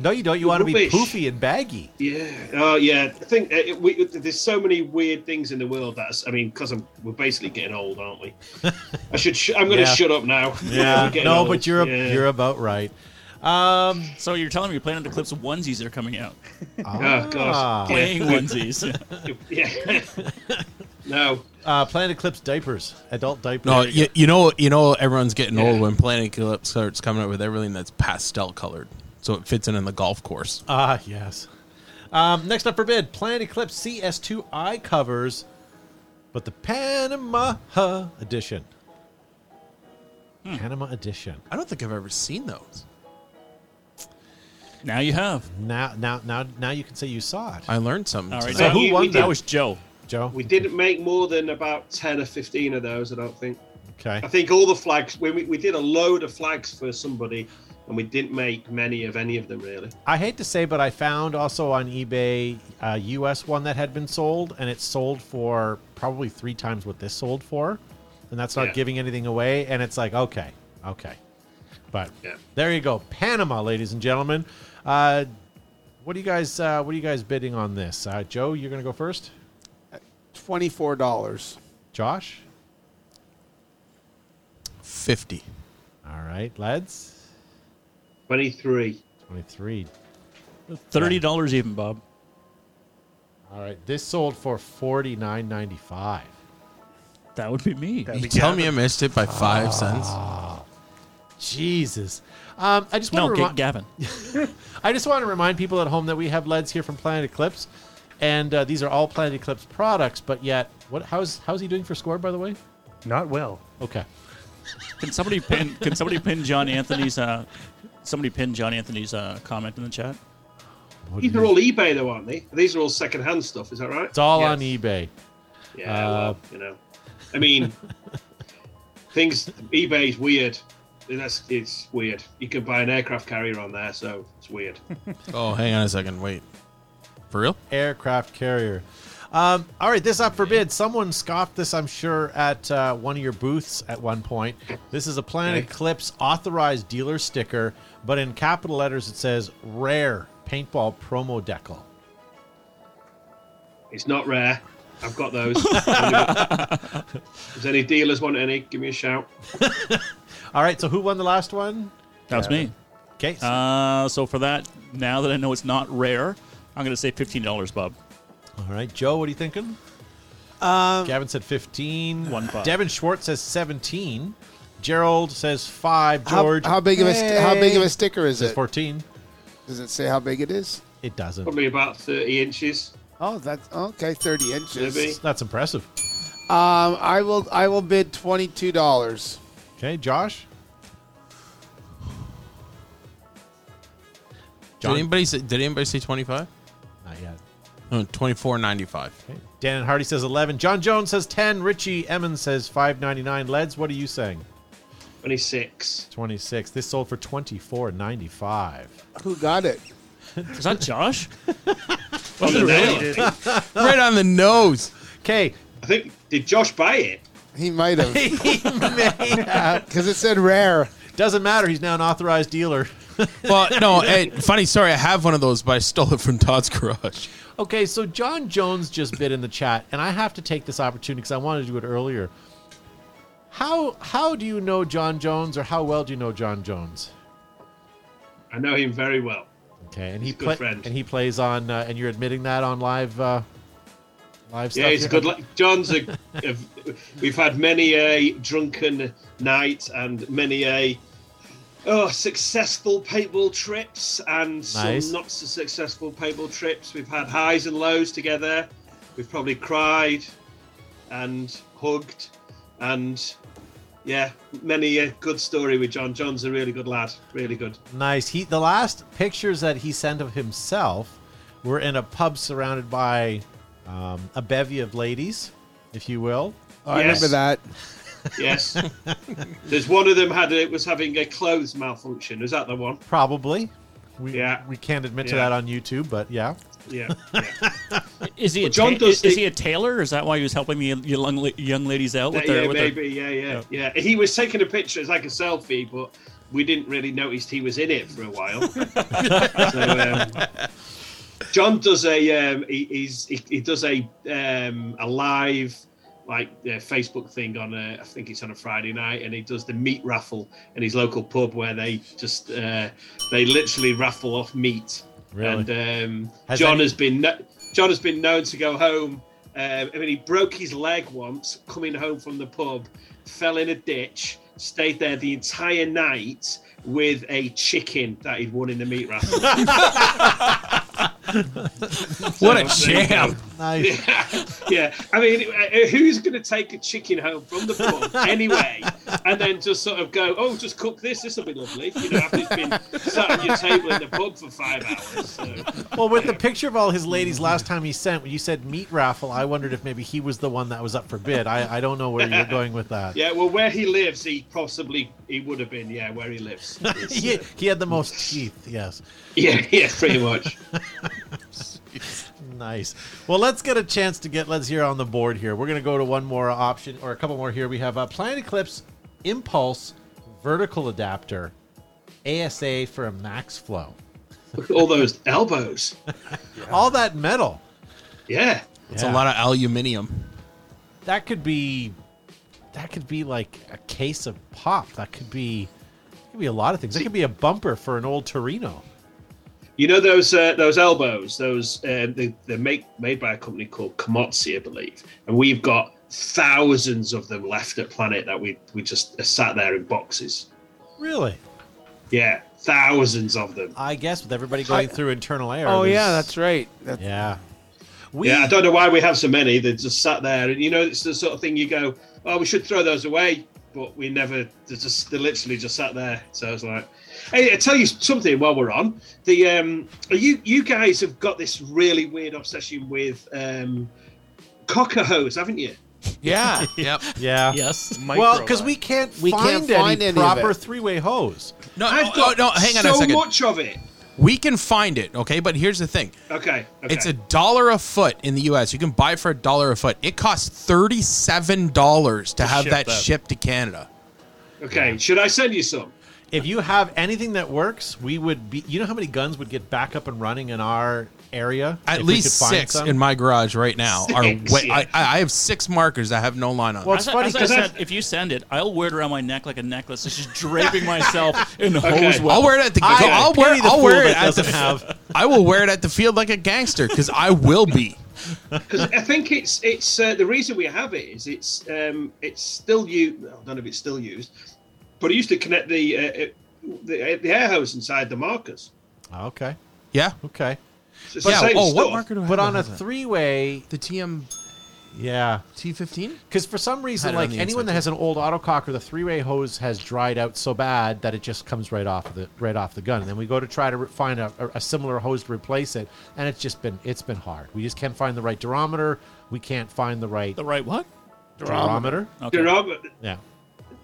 No, you don't. You want to be poofy and baggy. yeah, oh yeah." I think uh, it, we, there's so many weird things in the world. That's, I mean, because we're basically getting old, aren't we? I should. Sh- I'm going to Yeah. shut up now. We're No, old. but you're Yeah. you're about right. Um, So you're telling me you're planning to clip some onesies that are coming out, Oh gosh. playing onesies. Yeah. no. uh, Planet Eclipse diapers, adult diapers. No, you, you know, you know, everyone's getting old when Planet Eclipse starts coming out with everything that's pastel colored, so it fits in in the golf course. Ah, yes. Um, next up for bid, Planet Eclipse CS2i covers, but the Panama edition. Panama edition. I don't think I've ever seen those. Now you have. Now, now, now, now you can say you saw it, I learned something. All right. tonight. So who we- won we that? was Joe. Joe. We didn't make more than about 10 or 15 of those, I don't think. Okay. I think all the flags, we, we, we did a load of flags for somebody, and we didn't make many of any of them, really. I hate to say, but I found also on eBay uh, a US one that had been sold, and it sold for probably three times what this sold for, and that's not Yeah. giving anything away. And it's like, okay, okay, but Yeah. there you go, Panama, ladies and gentlemen. Uh, what do you guys? Uh, what are you guys bidding on this? Uh, Joe, you're gonna go first. Twenty-four dollars. Josh. Fifty. All right, lads. 23. Twenty-three. Thirty dollars even, Bob. All right, this sold for forty nine ninety five. That would be me. That'd You be tell me I missed it by five cents. Jesus. Um, I just want No, to Ga- remind. Gavin. I just want to remind people at home that we have LEDs here from Planet Eclipse, and uh, these are all Planet Eclipse products. But yet, what? How's how's he doing for score? By the way. Not well. Okay. Can somebody pin? Can somebody pin John Anthony's? Uh, somebody pin John Anthony's uh, comment in the chat. What These are all eBay, though, aren't they? These are all second-hand stuff, is that right? It's all Yes. on eBay. Yeah, Uh, well, you know. I mean, things, eBay's weird. That's It's weird. You can buy an aircraft carrier on there, so it's weird. Oh, hang on a second. Wait. For real? Aircraft carrier. Um, all right, this up for bid. Someone scoffed this, I'm sure, at uh, one of your booths at one point. This is a Planet Okay. Eclipse authorized dealer sticker, but in capital letters it says "Rare Paintball Promo Decal." It's not rare. I've got those. Does any dealers want any? Give me a shout. All right, so who won the last one? That was me. Okay, so- Uh, so for that, now that I know it's not rare, I'm going to say fifteen dollars, Bob. all right, Joe, what are you thinking? Gavin said 15. One five. Devin Schwartz says 17. Gerald says 5. How, George how big of a st- how big of a sticker is says it? 14. Does it say how big it is? It doesn't. Probably about 30 inches. Oh, that's okay. Thirty inches. Maybe. That's impressive. Um, I will. I will bid twenty two dollars. Okay, Josh? Did anybody say, did anybody say 25? Not yet. No, 24.95. Okay. Dan and Hardy says 11. John Jones says 10. Richie Emmons says 5.99. Leds, what are you saying? 26. 26. This sold for 24.95. Who got it? Is that Josh? On the right on the nose. Okay. I think, did Josh buy it? He might have because it said rare. Doesn't matter. He's now an authorized dealer. Well, no, eh, funny story. I have one of those, but I stole it from Todd's garage. Okay, so John Jones just bid in the chat, and I have to take this opportunity because I wanted to do it earlier. How how do you know John Jones, or how well do you know John Jones? I know him very well. Okay, and he He's a good play, friend. and he plays on, uh, and you're admitting that on live uh, live. Yeah, he's a good. Li- John's a, a. We've had many a drunken night and many a. Oh, successful paintball trips and Nice. some not so successful paintball trips. We've had highs and lows together. We've probably cried and hugged and yeah, many a good story with John. John's a really good lad. Really good. Nice. He the last pictures that he sent of himself were in a pub surrounded by um, a bevy of ladies, if you will. Oh, I Yes. remember that. Yes. There's one of them had it was having a clothes malfunction. Is that the one? Probably. We, Yeah. we can't admit to Yeah. that on YouTube, but yeah. Yeah. yeah. Is he a John ta- does is, is the- he a tailor? Is that why he was helping the young la- young ladies out with yeah, their? yeah, with their- maybe. Yeah, yeah, yeah. He was taking a picture. It's like a selfie, but we didn't really notice he was in it for a while. so, um, John does a um, he, he's, he, he does a um, a live like uh, Facebook thing on a, I think it's on a Friday night, and he does the meat raffle in his local pub where they just uh, they literally raffle off meat. Really? And um, Has John any- has been kno- John has been known to go home. Um, I mean, he broke his leg once coming home from the pub, fell in a ditch, stayed there the entire night with a chicken that he'd won in the meat raffle. What a champ! there you jam. go. Nice. yeah, I mean, uh, who's going to take a chicken home from the pub anyway, and then just sort of go, "Oh, just cook this. This will be lovely." You know, after it's been sat on your table in the pub for five hours. So. well, with the picture of all his ladies last time he sent, when you said meat raffle, I wondered if maybe he was the one that was up for bid. I, I don't know where you're going with that. Yeah, well, where he lives, he possibly he would have been. Yeah, where he lives. He, uh, he had the most teeth, yes. yeah, yeah, pretty much. Nice. Well, let's get a chance to get let's hear on the board here. We're going to go to one more option or a couple more here. We have a Planet Eclipse Impulse vertical adapter, ASA for a max flow. Look at all those elbows. All that metal. Yeah, It's Yeah. a lot of aluminium. That could be that could be like a case of pop. That could be it could be a lot of things. It could be a bumper for an old Torino. you know those uh, those elbows. Those uh, they, they're made made by a company called Komotsi, I believe, and we've got thousands of them left at Planet that we we just uh, sat there in boxes. Really? Yeah, thousands of them. I guess with everybody going through internal air. Oh yeah, that's right. That, Yeah. We, Yeah, I don't know why we have so many. They just sat there, and you know, it's the sort of thing you go, "Oh, we should throw those away," but we never. They just they literally just sat there. So I was like, "Hey, I tell you something while we're on the um, you you guys have got this really weird obsession with um, cocker hose, haven't you?" Yeah. Yep. Yeah. Yes. Well, because we can't We find can't find any any of proper it. three-way hose. No, I've no, got no, hang on so a second. much of it. We can find it, okay? But here's the thing. Okay, okay. It's a dollar a foot in the U.S. You can buy it for a dollar a foot. It costs thirty-seven dollars to have ship that, that. shipped to Canada. okay. Should I send you some? If you have anything that works, we would be. You know how many guns would get back up and running in our area? At least could six some? in my garage right now are. Six, Wa- yeah. I, I have six markers that have no line on. Well, it's As, funny as I 'cause said, if you send it, I'll wear it around my neck like a necklace. It's just draping myself in Okay. hose. I'll wear it at the. I I'll wear. the I'll wear it at the. doesn't have. I will wear it at the field like a gangster because I will be. because I think it's it's uh, the reason we have it is it's um, it's still used. I don't know if it's still used, but it used to connect the uh, uh, the, the air hose inside the markers. Okay. Yeah. Okay. So it's the yeah. same Oh, what stuff. marker do I have But that on a has that? three-way, the TM yeah. T15? Because for some reason, it on like the anyone inside, that has an old autococker, the three-way hose has dried out so bad that it just comes right off the right off the gun. And then we go to try to re- find a, a, a similar hose to replace it, and it's just been it's been hard. We just can't find the right durometer. We can't find the right The right what? durometer. Okay. You're Yeah,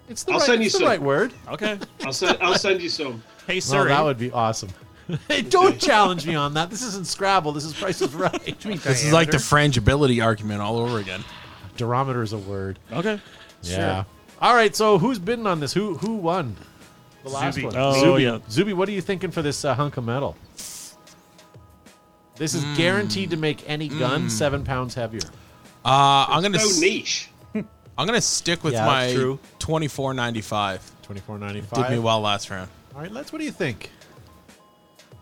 it's the I'll right, send you it's the some. right word. Okay. I'll send I'll send you some. Hey Well, Siri. that would be awesome. hey, don't challenge me on that. This isn't Scrabble. This is Price is Right. This is like the frangibility argument all over again. Durometer is a word. okay. Yeah. All right. So who's bidding on this? Who who won? The last Zuby. one. Oh, Zuby. yeah. Zuby, what are you thinking for this uh, hunk of metal? This is Hmm. guaranteed to make any gun seven pounds heavier. Uh, I'm gonna So s- niche. I'm gonna stick with Yeah, my true. 24.95. Twenty four ninety five. Did me well last round. All right, let's. What do you think?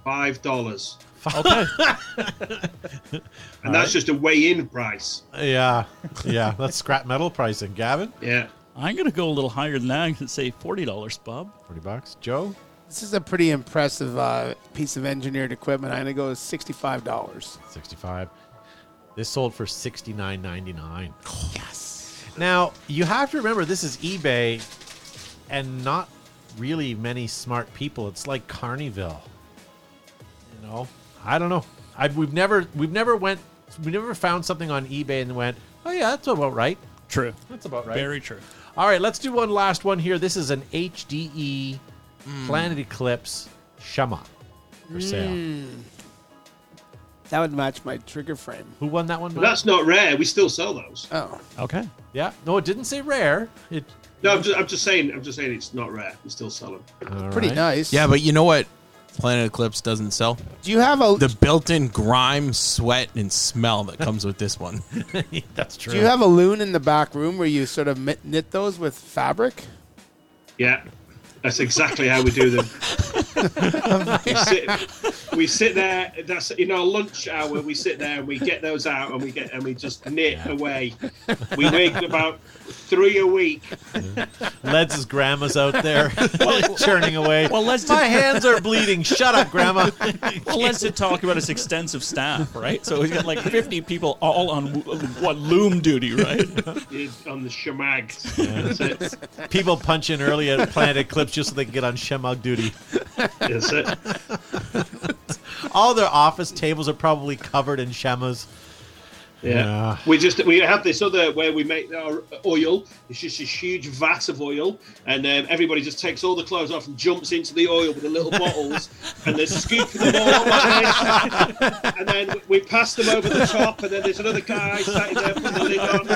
Five dollars, Okay. and that's just a weigh-in price. Yeah, yeah. That's scrap metal pricing. Gavin, Yeah. I'm gonna go a little higher than that. I'm gonna say forty dollars, Bob. forty bucks. Joe, This is a pretty impressive uh, piece of engineered equipment. I'm going to go with sixty-five dollars. sixty five. This sold for sixty nine ninety nine. Yes. Now you have to remember this is eBay, and not really many smart people. It's like Carneyville. You know, I don't know. I, we've never we've never went we never found something on eBay and went, oh yeah, that's about right. True. That's about right. Very true. All right, let's do one last one here. This is an HDE hmm. Planet Eclipse Shemagh for hmm. sale. That would match my trigger frame. Who won that one? That's not rare. We still sell those. Oh, Okay. yeah. No, it didn't say rare. It No, I'm just, I'm just saying. I'm just saying it's not rare. We still sell them. all pretty right. nice. Yeah, but you know what? Planet Eclipse doesn't sell Do you have a the built-in grime, sweat, and smell that comes with this one. That's true. Do you have a loon in the back room where you sort of knit- knit those with fabric? Yeah, that's exactly how we do them. we, sit, we sit there. That's in our lunch hour. We sit there and we get those out and we get and we just knit away. We make about three a week. Led's grandma's out there churning away. Well, let's My hands are bleeding. Shut up, grandma. Well, let's just talk about his extensive staff, right? So he's got like 50 people all on what loom duty, right? is on the shemagh. That's it. People punch in early at Planet Eclipse just so they can get on Shemagh duty. That's it. All their office tables are probably covered in Shemas. Yeah. Yeah. We just we have this other where we make our oil. It's just a huge vat of oil, and um, everybody just takes all the clothes off and jumps into the oil with the little bottles, and they're scooping them all up this. And then we pass them over the top, and then there's another guy sat in there putting the lid on.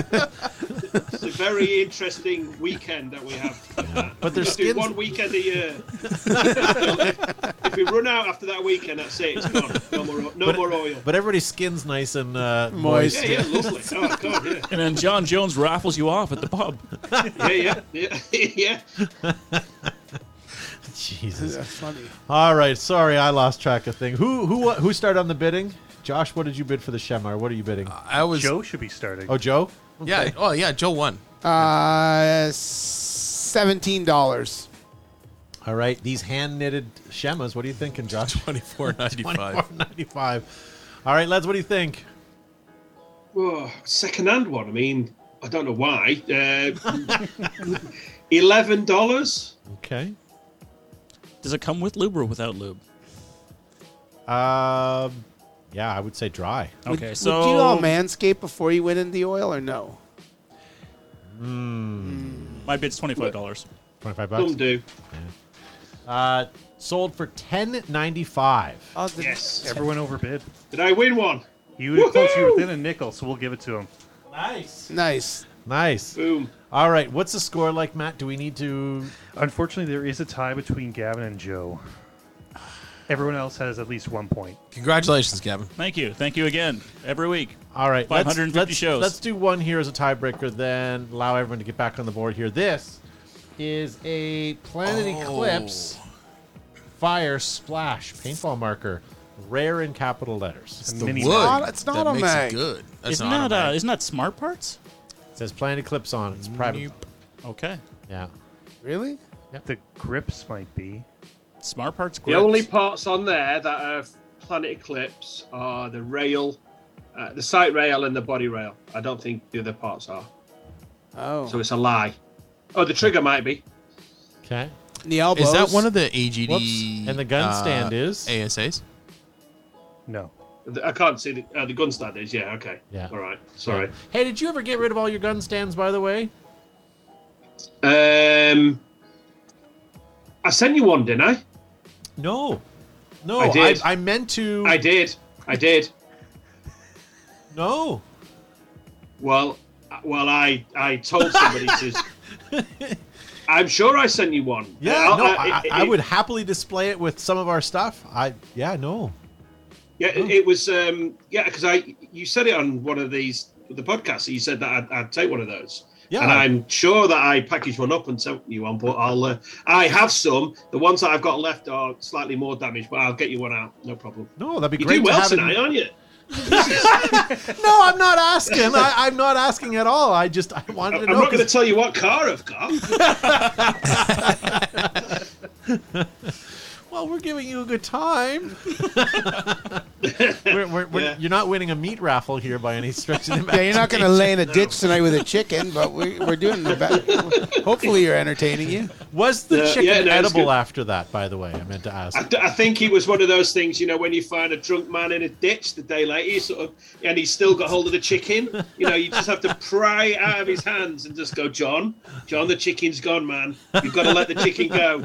It's a very interesting weekend that we have. But there's skins. one weekend a year. if we run out after that weekend, that's it. It's gone. No more, no more oil. But everybody's skin's nice and uh, moist. Moist. yeah, yeah, lovely. Oh God, yeah. And then John Jones raffles you off at the pub. yeah, yeah, yeah, yeah. Jesus. That's funny. All right, sorry, I lost track of things. Who who who started on the bidding? Josh, what did you bid for the Shemar? What are you bidding? I was Joe should be starting. Oh, Joe. yeah. Oh yeah, Joe won. Uh, seventeen dollars. All right, these hand knitted Shemas. What are you thinking, Josh? Twenty-four ninety-five. 24.95. All right, lads, what do you think? Oh, second-hand one. I mean, I don't know why. Uh, Eleven dollars. Okay. Does it come with lube or without lube? Um, yeah, I would say dry. Okay, would, so would you all manscape before you went in the oil or no? my bid's twenty-five dollars. Twenty-five bucks. Some do. Uh, sold for ten ninety-five. Oh, the- Yes. Everyone overbid. Did I win one? You were close. You were within a nickel, so we'll give it to him. Nice. Nice. Nice. Boom. All right, what's the score like, Matt? Do we need to? Unfortunately, there is a tie between Gavin and Joe. Everyone else has at least one point. Congratulations, Gavin. Thank you, thank you again every week. All right, let's- 550 let's, shows. Let's do one here as a tiebreaker, then allow everyone to get back on the board here. This is a Planet Oh. Eclipse Fire Splash paintball marker. rare in capital letters. It's the wood. mag. It's not that a makes mag. it good. That's Isn't not that a uh, isn't that smart parts? It says Planet Eclipse on. It. It's private. Nope. Okay, Yeah. Really? The grips might be. smart parts. grips. The only parts on there that are Planet Eclipse are the rail, uh, the sight rail, and the body rail. I don't think the other parts are. Oh. So it's a lie. Oh, the trigger might be. Okay. the elbows. Is that one of the AGD? Whoops. And the gun uh, stand is? ASAs. No. I can't see the, uh, the gun stand is. Yeah. Okay. Yeah. All right. Sorry. Hey, did you ever get rid of all your gun stands, by the way? Um, I sent you one, didn't I? No. No, I did. I, meant to. I did. I did. no. Well, uh, well, I I told somebody to. I'm sure I sent you one. Yeah, Uh, no, uh, I, it- I it- would happily display it with some of our stuff. I yeah, no. Yeah, it, it was. Um, yeah, because I you said it on one of these the podcasts. You said that I'd, I'd take one of those. Yeah. and I'm sure that I packaged one up and sent you one. But I'll. Uh, I have some. The ones that I've got left are slightly more damaged, but I'll get you one out. No problem. No, that'd be You great You do well have it- tonight, aren't you? No, I'm not asking. I, I'm not asking at all. I just I wanted to I'm to know. not going to tell you what car I've got. well, we're giving you a good time. we're, we're, we're, Yeah. You're not winning a meat raffle here by any stretch of the Yeah, you're not going to lay in a ditch tonight with a chicken, but we, we're doing the best. Hopefully, you're entertaining you. Was the Yeah, chicken yeah, no, edible after that? By the way, I meant to ask. I, th- I think he was one of those things, you know, when you find a drunk man in a ditch the day later, you sort of, and he's still got hold of the chicken. You know, you just have to pry out of his hands and just go, John, John, the chicken's gone, man. You've got to let the chicken go.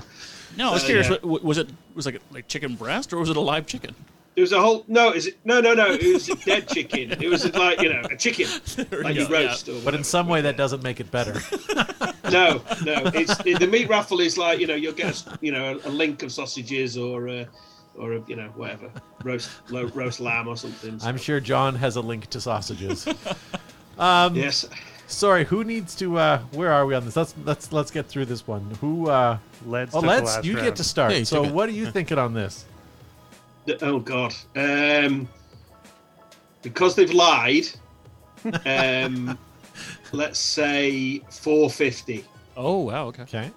No, I was Uh, curious. yeah. wa- Was it was like like chicken breast or was it a live chicken? There was a whole no, is it no, no, no. It was a dead chicken. It was like you know a chicken, like you you go, yeah. roast. Or but in some way, that doesn't make it better. no, no. It's the meat raffle is like you know you'll get a, you know a, link of sausages or a, or a, you know whatever roast lo, roast lamb or something. I'm sure John has a link to sausages. Um, yes. Sorry, who needs to? Uh, where are we on this? Let's let's let's get through this one. Who? Uh, Let's. oh, let's. You round. get to start. Yeah, so, what are you thinking on this? Oh God. Um, because they've lied. Um, let's say 450. Oh wow, okay. Okay.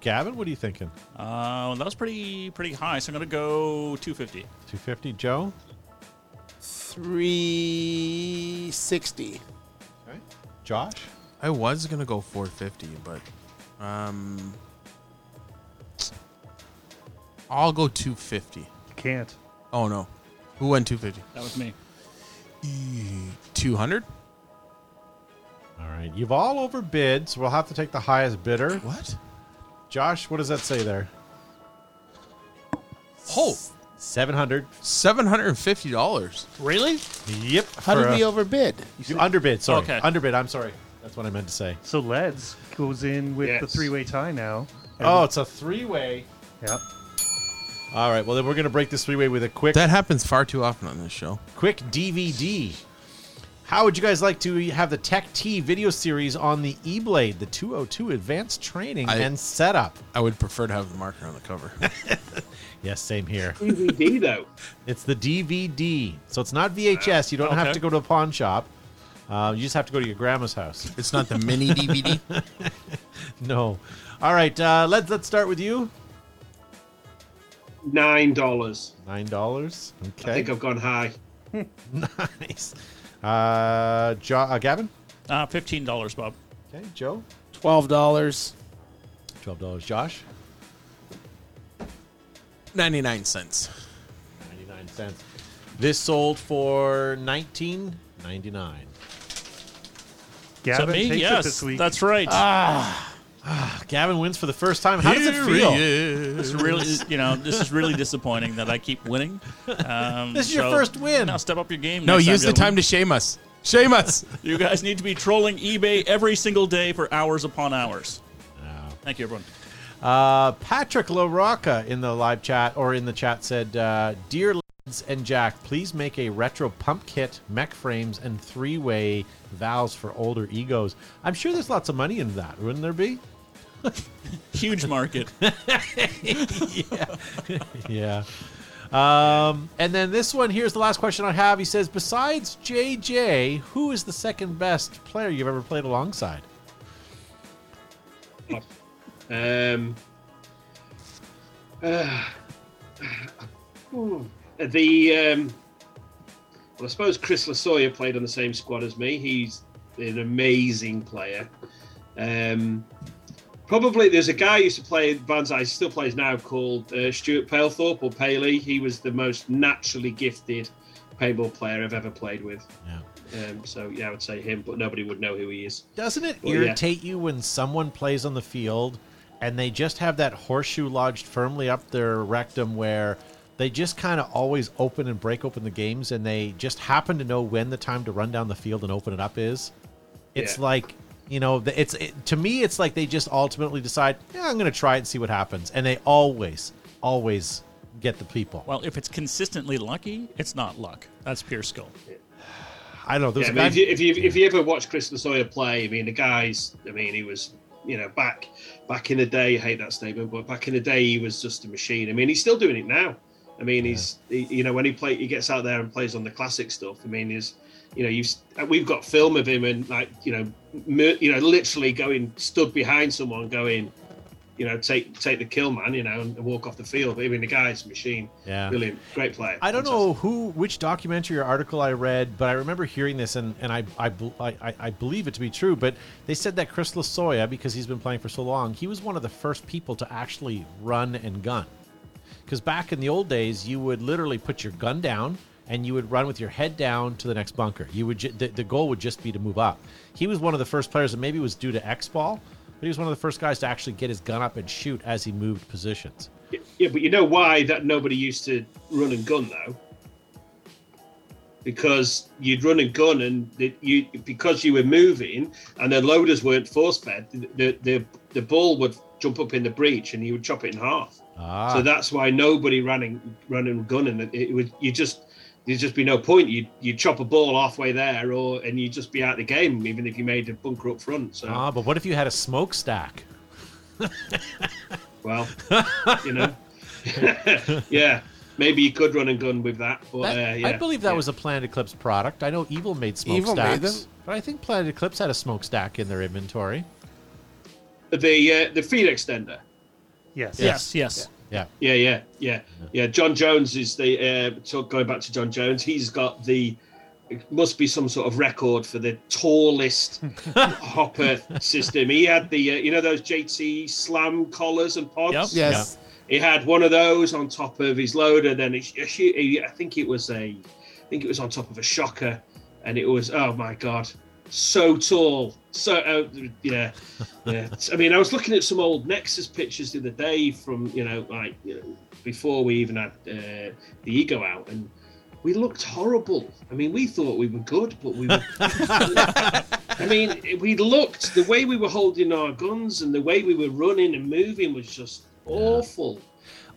Gavin, what are you thinking? Uh, that was pretty pretty high, so I'm gonna go 250. 250. Joe. 360. Okay. Josh. I was gonna go 450, but um, I'll go 250. You can't. Oh no, who went 250? That was me. 200? All right. You've all overbid, so we'll have to take the highest bidder. What? Josh, what does that say there? Oh, 700. $750. Really? Yep. How for did a- we overbid? You underbid, sorry. Okay. Underbid, I'm sorry. That's what I meant to say. So Leds goes in with the Yes. three-way tie now. And- Oh, it's a three way. yeah. All right, well, then we're going to break this three way with a quick That happens far too often on this show. quick DVD. How would you guys like to have the Tech T video series on the E Blade, the 202 advanced training I- and setup? I would prefer to have the marker on the cover. Yes, same here. DVD though. It's the DVD. So it's not VHS. You don't have to go to a pawn shop. Uh, you just have to go to your grandma's house. it's not the mini DVD. No. All right, uh, let's let's start with you. Nine dollars. Nine dollars. Okay. I think I've gone high. nice. Uh, jo- uh, Gavin. Uh, fifteen dollars, Bob. Okay. Joe. $12. Twelve dollars. Josh. 99 cents. Ninety-nine cents. This sold for nineteen ninety-nine. Gavin me? takes it Yes, this week. that's right. Gavin wins for the first time. How does it Here feel? he. This is really, you know, this is really disappointing that I keep winning. Um, This is your first win. Now step up your game. No, next use the gentlemen. time to shame us. Shame us. You guys need to be trolling eBay every single day for hours upon hours. No. Thank you, everyone. Uh, Patrick LaRocca in the live chat or in the chat said, uh, "Dear lads and Jack, please make a retro pump kit, mech frames, and three-way valves for older egos." I'm sure there's lots of money in that, wouldn't there be? Huge market. yeah. Um, and then this one here's the last question I have. He says, besides JJ, who is the second best player you've ever played alongside? Um, uh, the um, well, I suppose Chris Lasoya played on the same squad as me. He's an amazing player. Um, probably there's a guy who used to play Banzai, still plays now, called uh, Stuart Palethorpe or Paley. He was the most naturally gifted paintball player I've ever played with. Yeah. Um, so yeah, I would say him, but nobody would know who he is. Doesn't it yeah. irritate you when someone plays on the field and they just have that horseshoe lodged firmly up their rectum where they just kind of always open and break open the games and they just happen to know when the time to run down the field and open it up is? It's Yeah. like, you know, it's it, to me it's like they just ultimately decide, yeah, I'm going to try it and see what happens. And they always always get the people. Well, if it's consistently lucky, it's not luck. That's pure skill. I don't know. There's Yeah, a I mean, if, you, if, you, if you ever watch Chris Lasoya play, I mean, the guys, I mean, he was, you know, back back in the day, I hate that statement, but back in the day, he was just a machine. I mean, he's still doing it now. I mean, he's, he, you know, when he play, he gets out there and plays on the classic stuff. I mean, he's, you know, you've, we've got film of him and like, you know, mur- you know, literally going stood behind someone, going, you know, take take the kill, man, you know, and walk off the field. I mean, the guy's machine, Yeah. brilliant, great player. I don't Fantastic. know who, which documentary or article I read, but I remember hearing this, and, and I, I, I, I- I believe it to be true. But they said that Chris Lasoya, because he's been playing for so long, he was one of the first people to actually run and gun. Because back in the old days, you would literally put your gun down and you would run with your head down to the next bunker. You would ju- the, the goal would just be to move up. He was one of the first players, and maybe it was due to X ball, but he was one of the first guys to actually get his gun up and shoot as he moved positions. Yeah, but you know why that nobody used to run and gun though? Because you'd run and gun, and you because you were moving, and the loaders weren't force fed. The, the the ball would jump up in the breach, and you would chop it in half. Ah, So that's why nobody running running and gunning. It, it would you just there'd just be no point. You you chop a ball halfway there, or and you'd just be out of the game, even if you made a bunker up front. So ah, but what if you had a smokestack? well, you know, yeah, maybe you could run and gun with that. But That- uh, yeah, I believe that yeah. was a Planet Eclipse product. I know Evil made Evil smokestacks, made them. but I think Planet Eclipse had a smokestack in their inventory. the uh, the feed extender. Yes. Yes, yes. Yeah, Yeah, yeah, yeah, yeah. John Jones is the uh, so going back to John Jones. He's got the it must be some sort of record for the tallest hopper system. He had the uh, you know those JT slam collars and pods. Yep. Yes. He had one of those on top of his loader. Then it, I think it was a, I think it was on top of a shocker, and it was oh my god, so tall. So uh, yeah, yeah. I mean, I was looking at some old Nexus pictures the other day from you know like you know before we even had uh, the ego out, and we looked horrible. I mean, we thought we were good, but we were. I mean, we looked the way we were holding our guns and the way we were running and moving was just awful.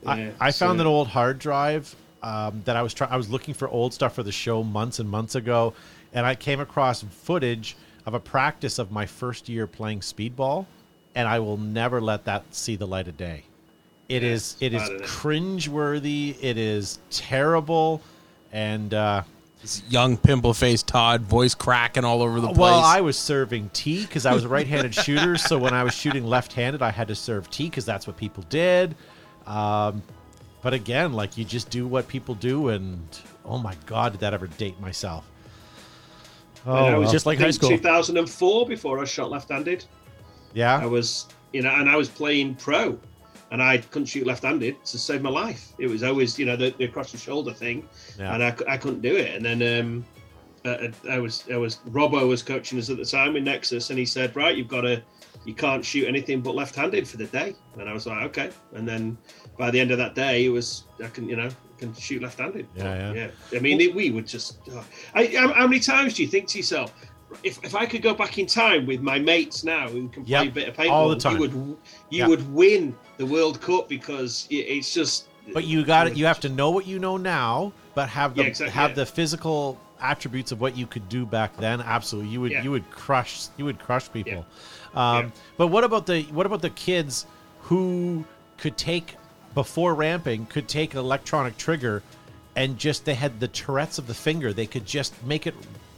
I, Yeah, I found so- an old hard drive um, that I was trying. I was looking for old stuff for the show months and months ago, and I came across footage of a practice of my first year playing speedball, and I will never let that see the light of day. It Yeah, is it is bad, isn't cringeworthy. It is terrible, and uh, This young pimple faced Todd, voice cracking all over the place. well, I was serving tea because I was a right-handed shooter. So when I was shooting left-handed, I had to serve tea because that's what people did. Um, but again, like you just do what people do, and oh my god, did that ever date myself? And I Oh, was well. just like high school. 2004 before I shot left-handed. Yeah, I was, you know, and I was playing pro, and I couldn't shoot left-handed to save my life. It was always, you know, the, the across the shoulder thing, Yeah. and I, I couldn't do it. And then um, uh, I was, I was, Robbo was coaching us at the time in Nexus, and he said, right, you've got to, you can't shoot anything but left-handed for the day. And I was like, okay. And then by the end of that day, it was, I can, you know, I can shoot left-handed. Yeah, yeah. yeah. I mean, it, we would just. oh. I, how, how many times do you think to yourself, if, if I could go back in time with my mates now who can play Yep, a bit of paintball, all the time. you would you Yeah. would win the World Cup because it, it's just. but you got it. You have to know what you know now, but have the Yeah, exactly, have yeah. the physical attributes of what you could do back then. Absolutely, you would you would crush you would crush people. Um. But what about the what about the kids who could take before ramping could take an electronic trigger and just they had the Tourette's of the finger. They could just make it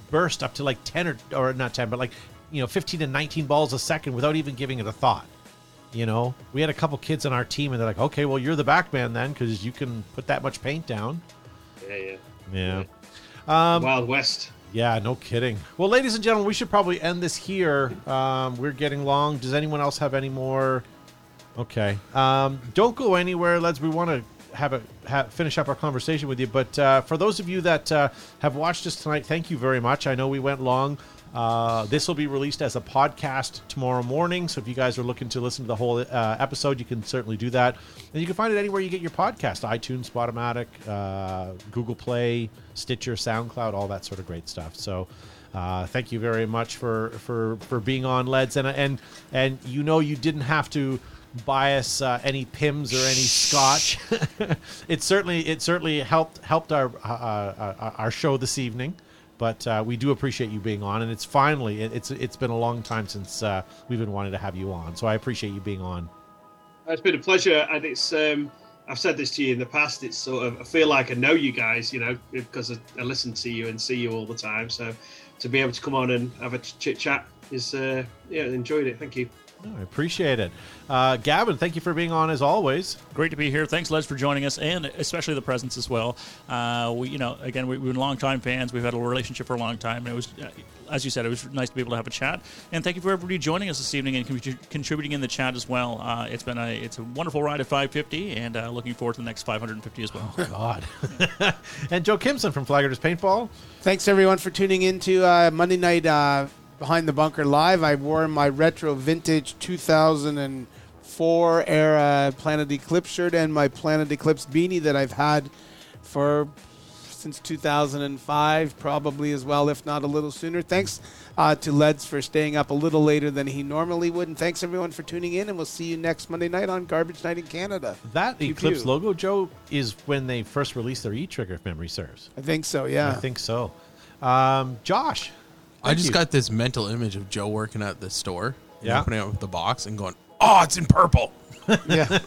burst up to like 10 or, or not 10, but like, you know, 15 to 19 balls a second without even giving it a thought. You know, we had a couple kids on our team and they're like, okay, well, you're the back man then because you can put that much paint down. Yeah, yeah. Yeah. Um, Wild West. Yeah, no kidding. Well, ladies and gentlemen, we should probably end this here. Um, we're getting long. Does anyone else have any more? Okay. Um, don't go anywhere, lads. We want to have a finish up our conversation with you. But uh, for those of you that uh, have watched us tonight, thank you very much. I know we went long. Uh, this will be released as a podcast tomorrow morning. So if you guys are looking to listen to the whole uh, episode, you can certainly do that. And you can find it anywhere you get your podcast iTunes, Spotomatic, uh, Google Play, Stitcher, SoundCloud, all that sort of great stuff. So. Uh, thank you very much for, for, for being on, Leds, and and and you know you didn't have to buy us uh, any Pimm's or any Scotch. it certainly it certainly helped helped our uh, uh, our show this evening. But uh, we do appreciate you being on, and it's finally it, it's it's been a long time since uh, we've been wanting to have you on. So I appreciate you being on. It's been a pleasure, and it's um, I've said this to you in the past. It's sort of I feel like I know you guys, you know, because I, I listen to you and see you all the time. So to be able to come on and have a chit chat is uh, yeah, enjoyed it. Thank you. I appreciate it. Uh, Gavin, thank you for being on as always. Great to be here. Thanks, Les, for joining us, and especially the presence as well. Uh, we, you know, again, we, have been longtime fans. We've had a relationship for a long time, and it was, uh, as you said, it was nice to be able to have a chat. And thank you for everybody joining us this evening and con- contributing in the chat as well. Uh, it's been a it's a wonderful ride at 550, and uh, looking forward to the next 550 as well. Oh, God. and Joe Kimson from Flaggers Paintball. Thanks everyone for tuning in to uh, Monday night Behind the Bunker Live. I wore my retro vintage 2004 era Planet Eclipse shirt and my Planet Eclipse beanie that I've had for since 2005, probably as well, if not a little sooner. Thanks uh, to Leds for staying up a little later than he normally would. And thanks everyone for tuning in. And we'll see you next Monday night on Garbage Night in Canada. That pew, Eclipse pew. logo, Joe, is when they first released their e trigger, if memory serves. I think so, yeah. I think so. Um, Josh. I just you. got this mental image of Joe working at the store, yeah. opening up the box and going, "Oh, it's in purple." yeah,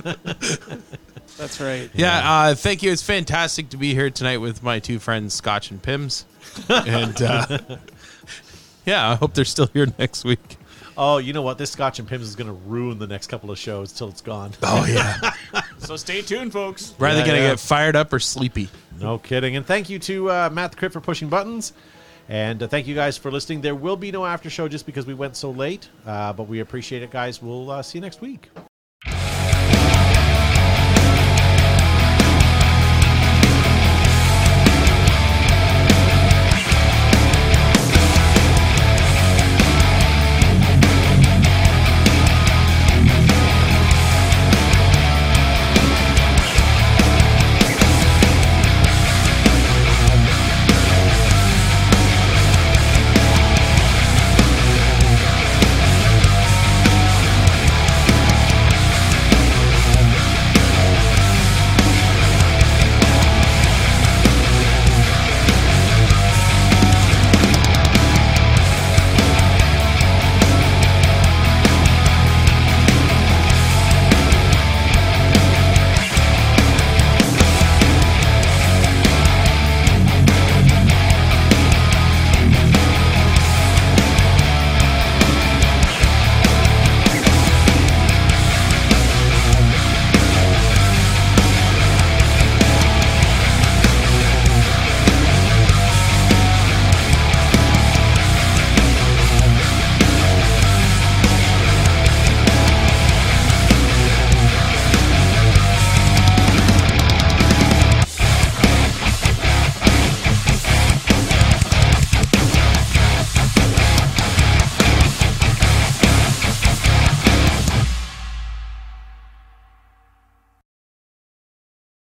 that's right. Yeah, yeah. Uh, thank you. It's fantastic to be here tonight with my two friends, Scotch and Pimm's, and uh, yeah, I hope they're still here next week. Oh, you know what? This Scotch and Pimm's is going to ruin the next couple of shows till it's gone. Oh yeah. so stay tuned, folks. We're either yeah, going to yeah. get fired up or sleepy. No kidding. And thank you to uh, Matt the Crit for pushing buttons. And uh, thank you guys for listening. There will be no after show just because we went so late, uh, but we appreciate it, guys. We'll uh, see you next week.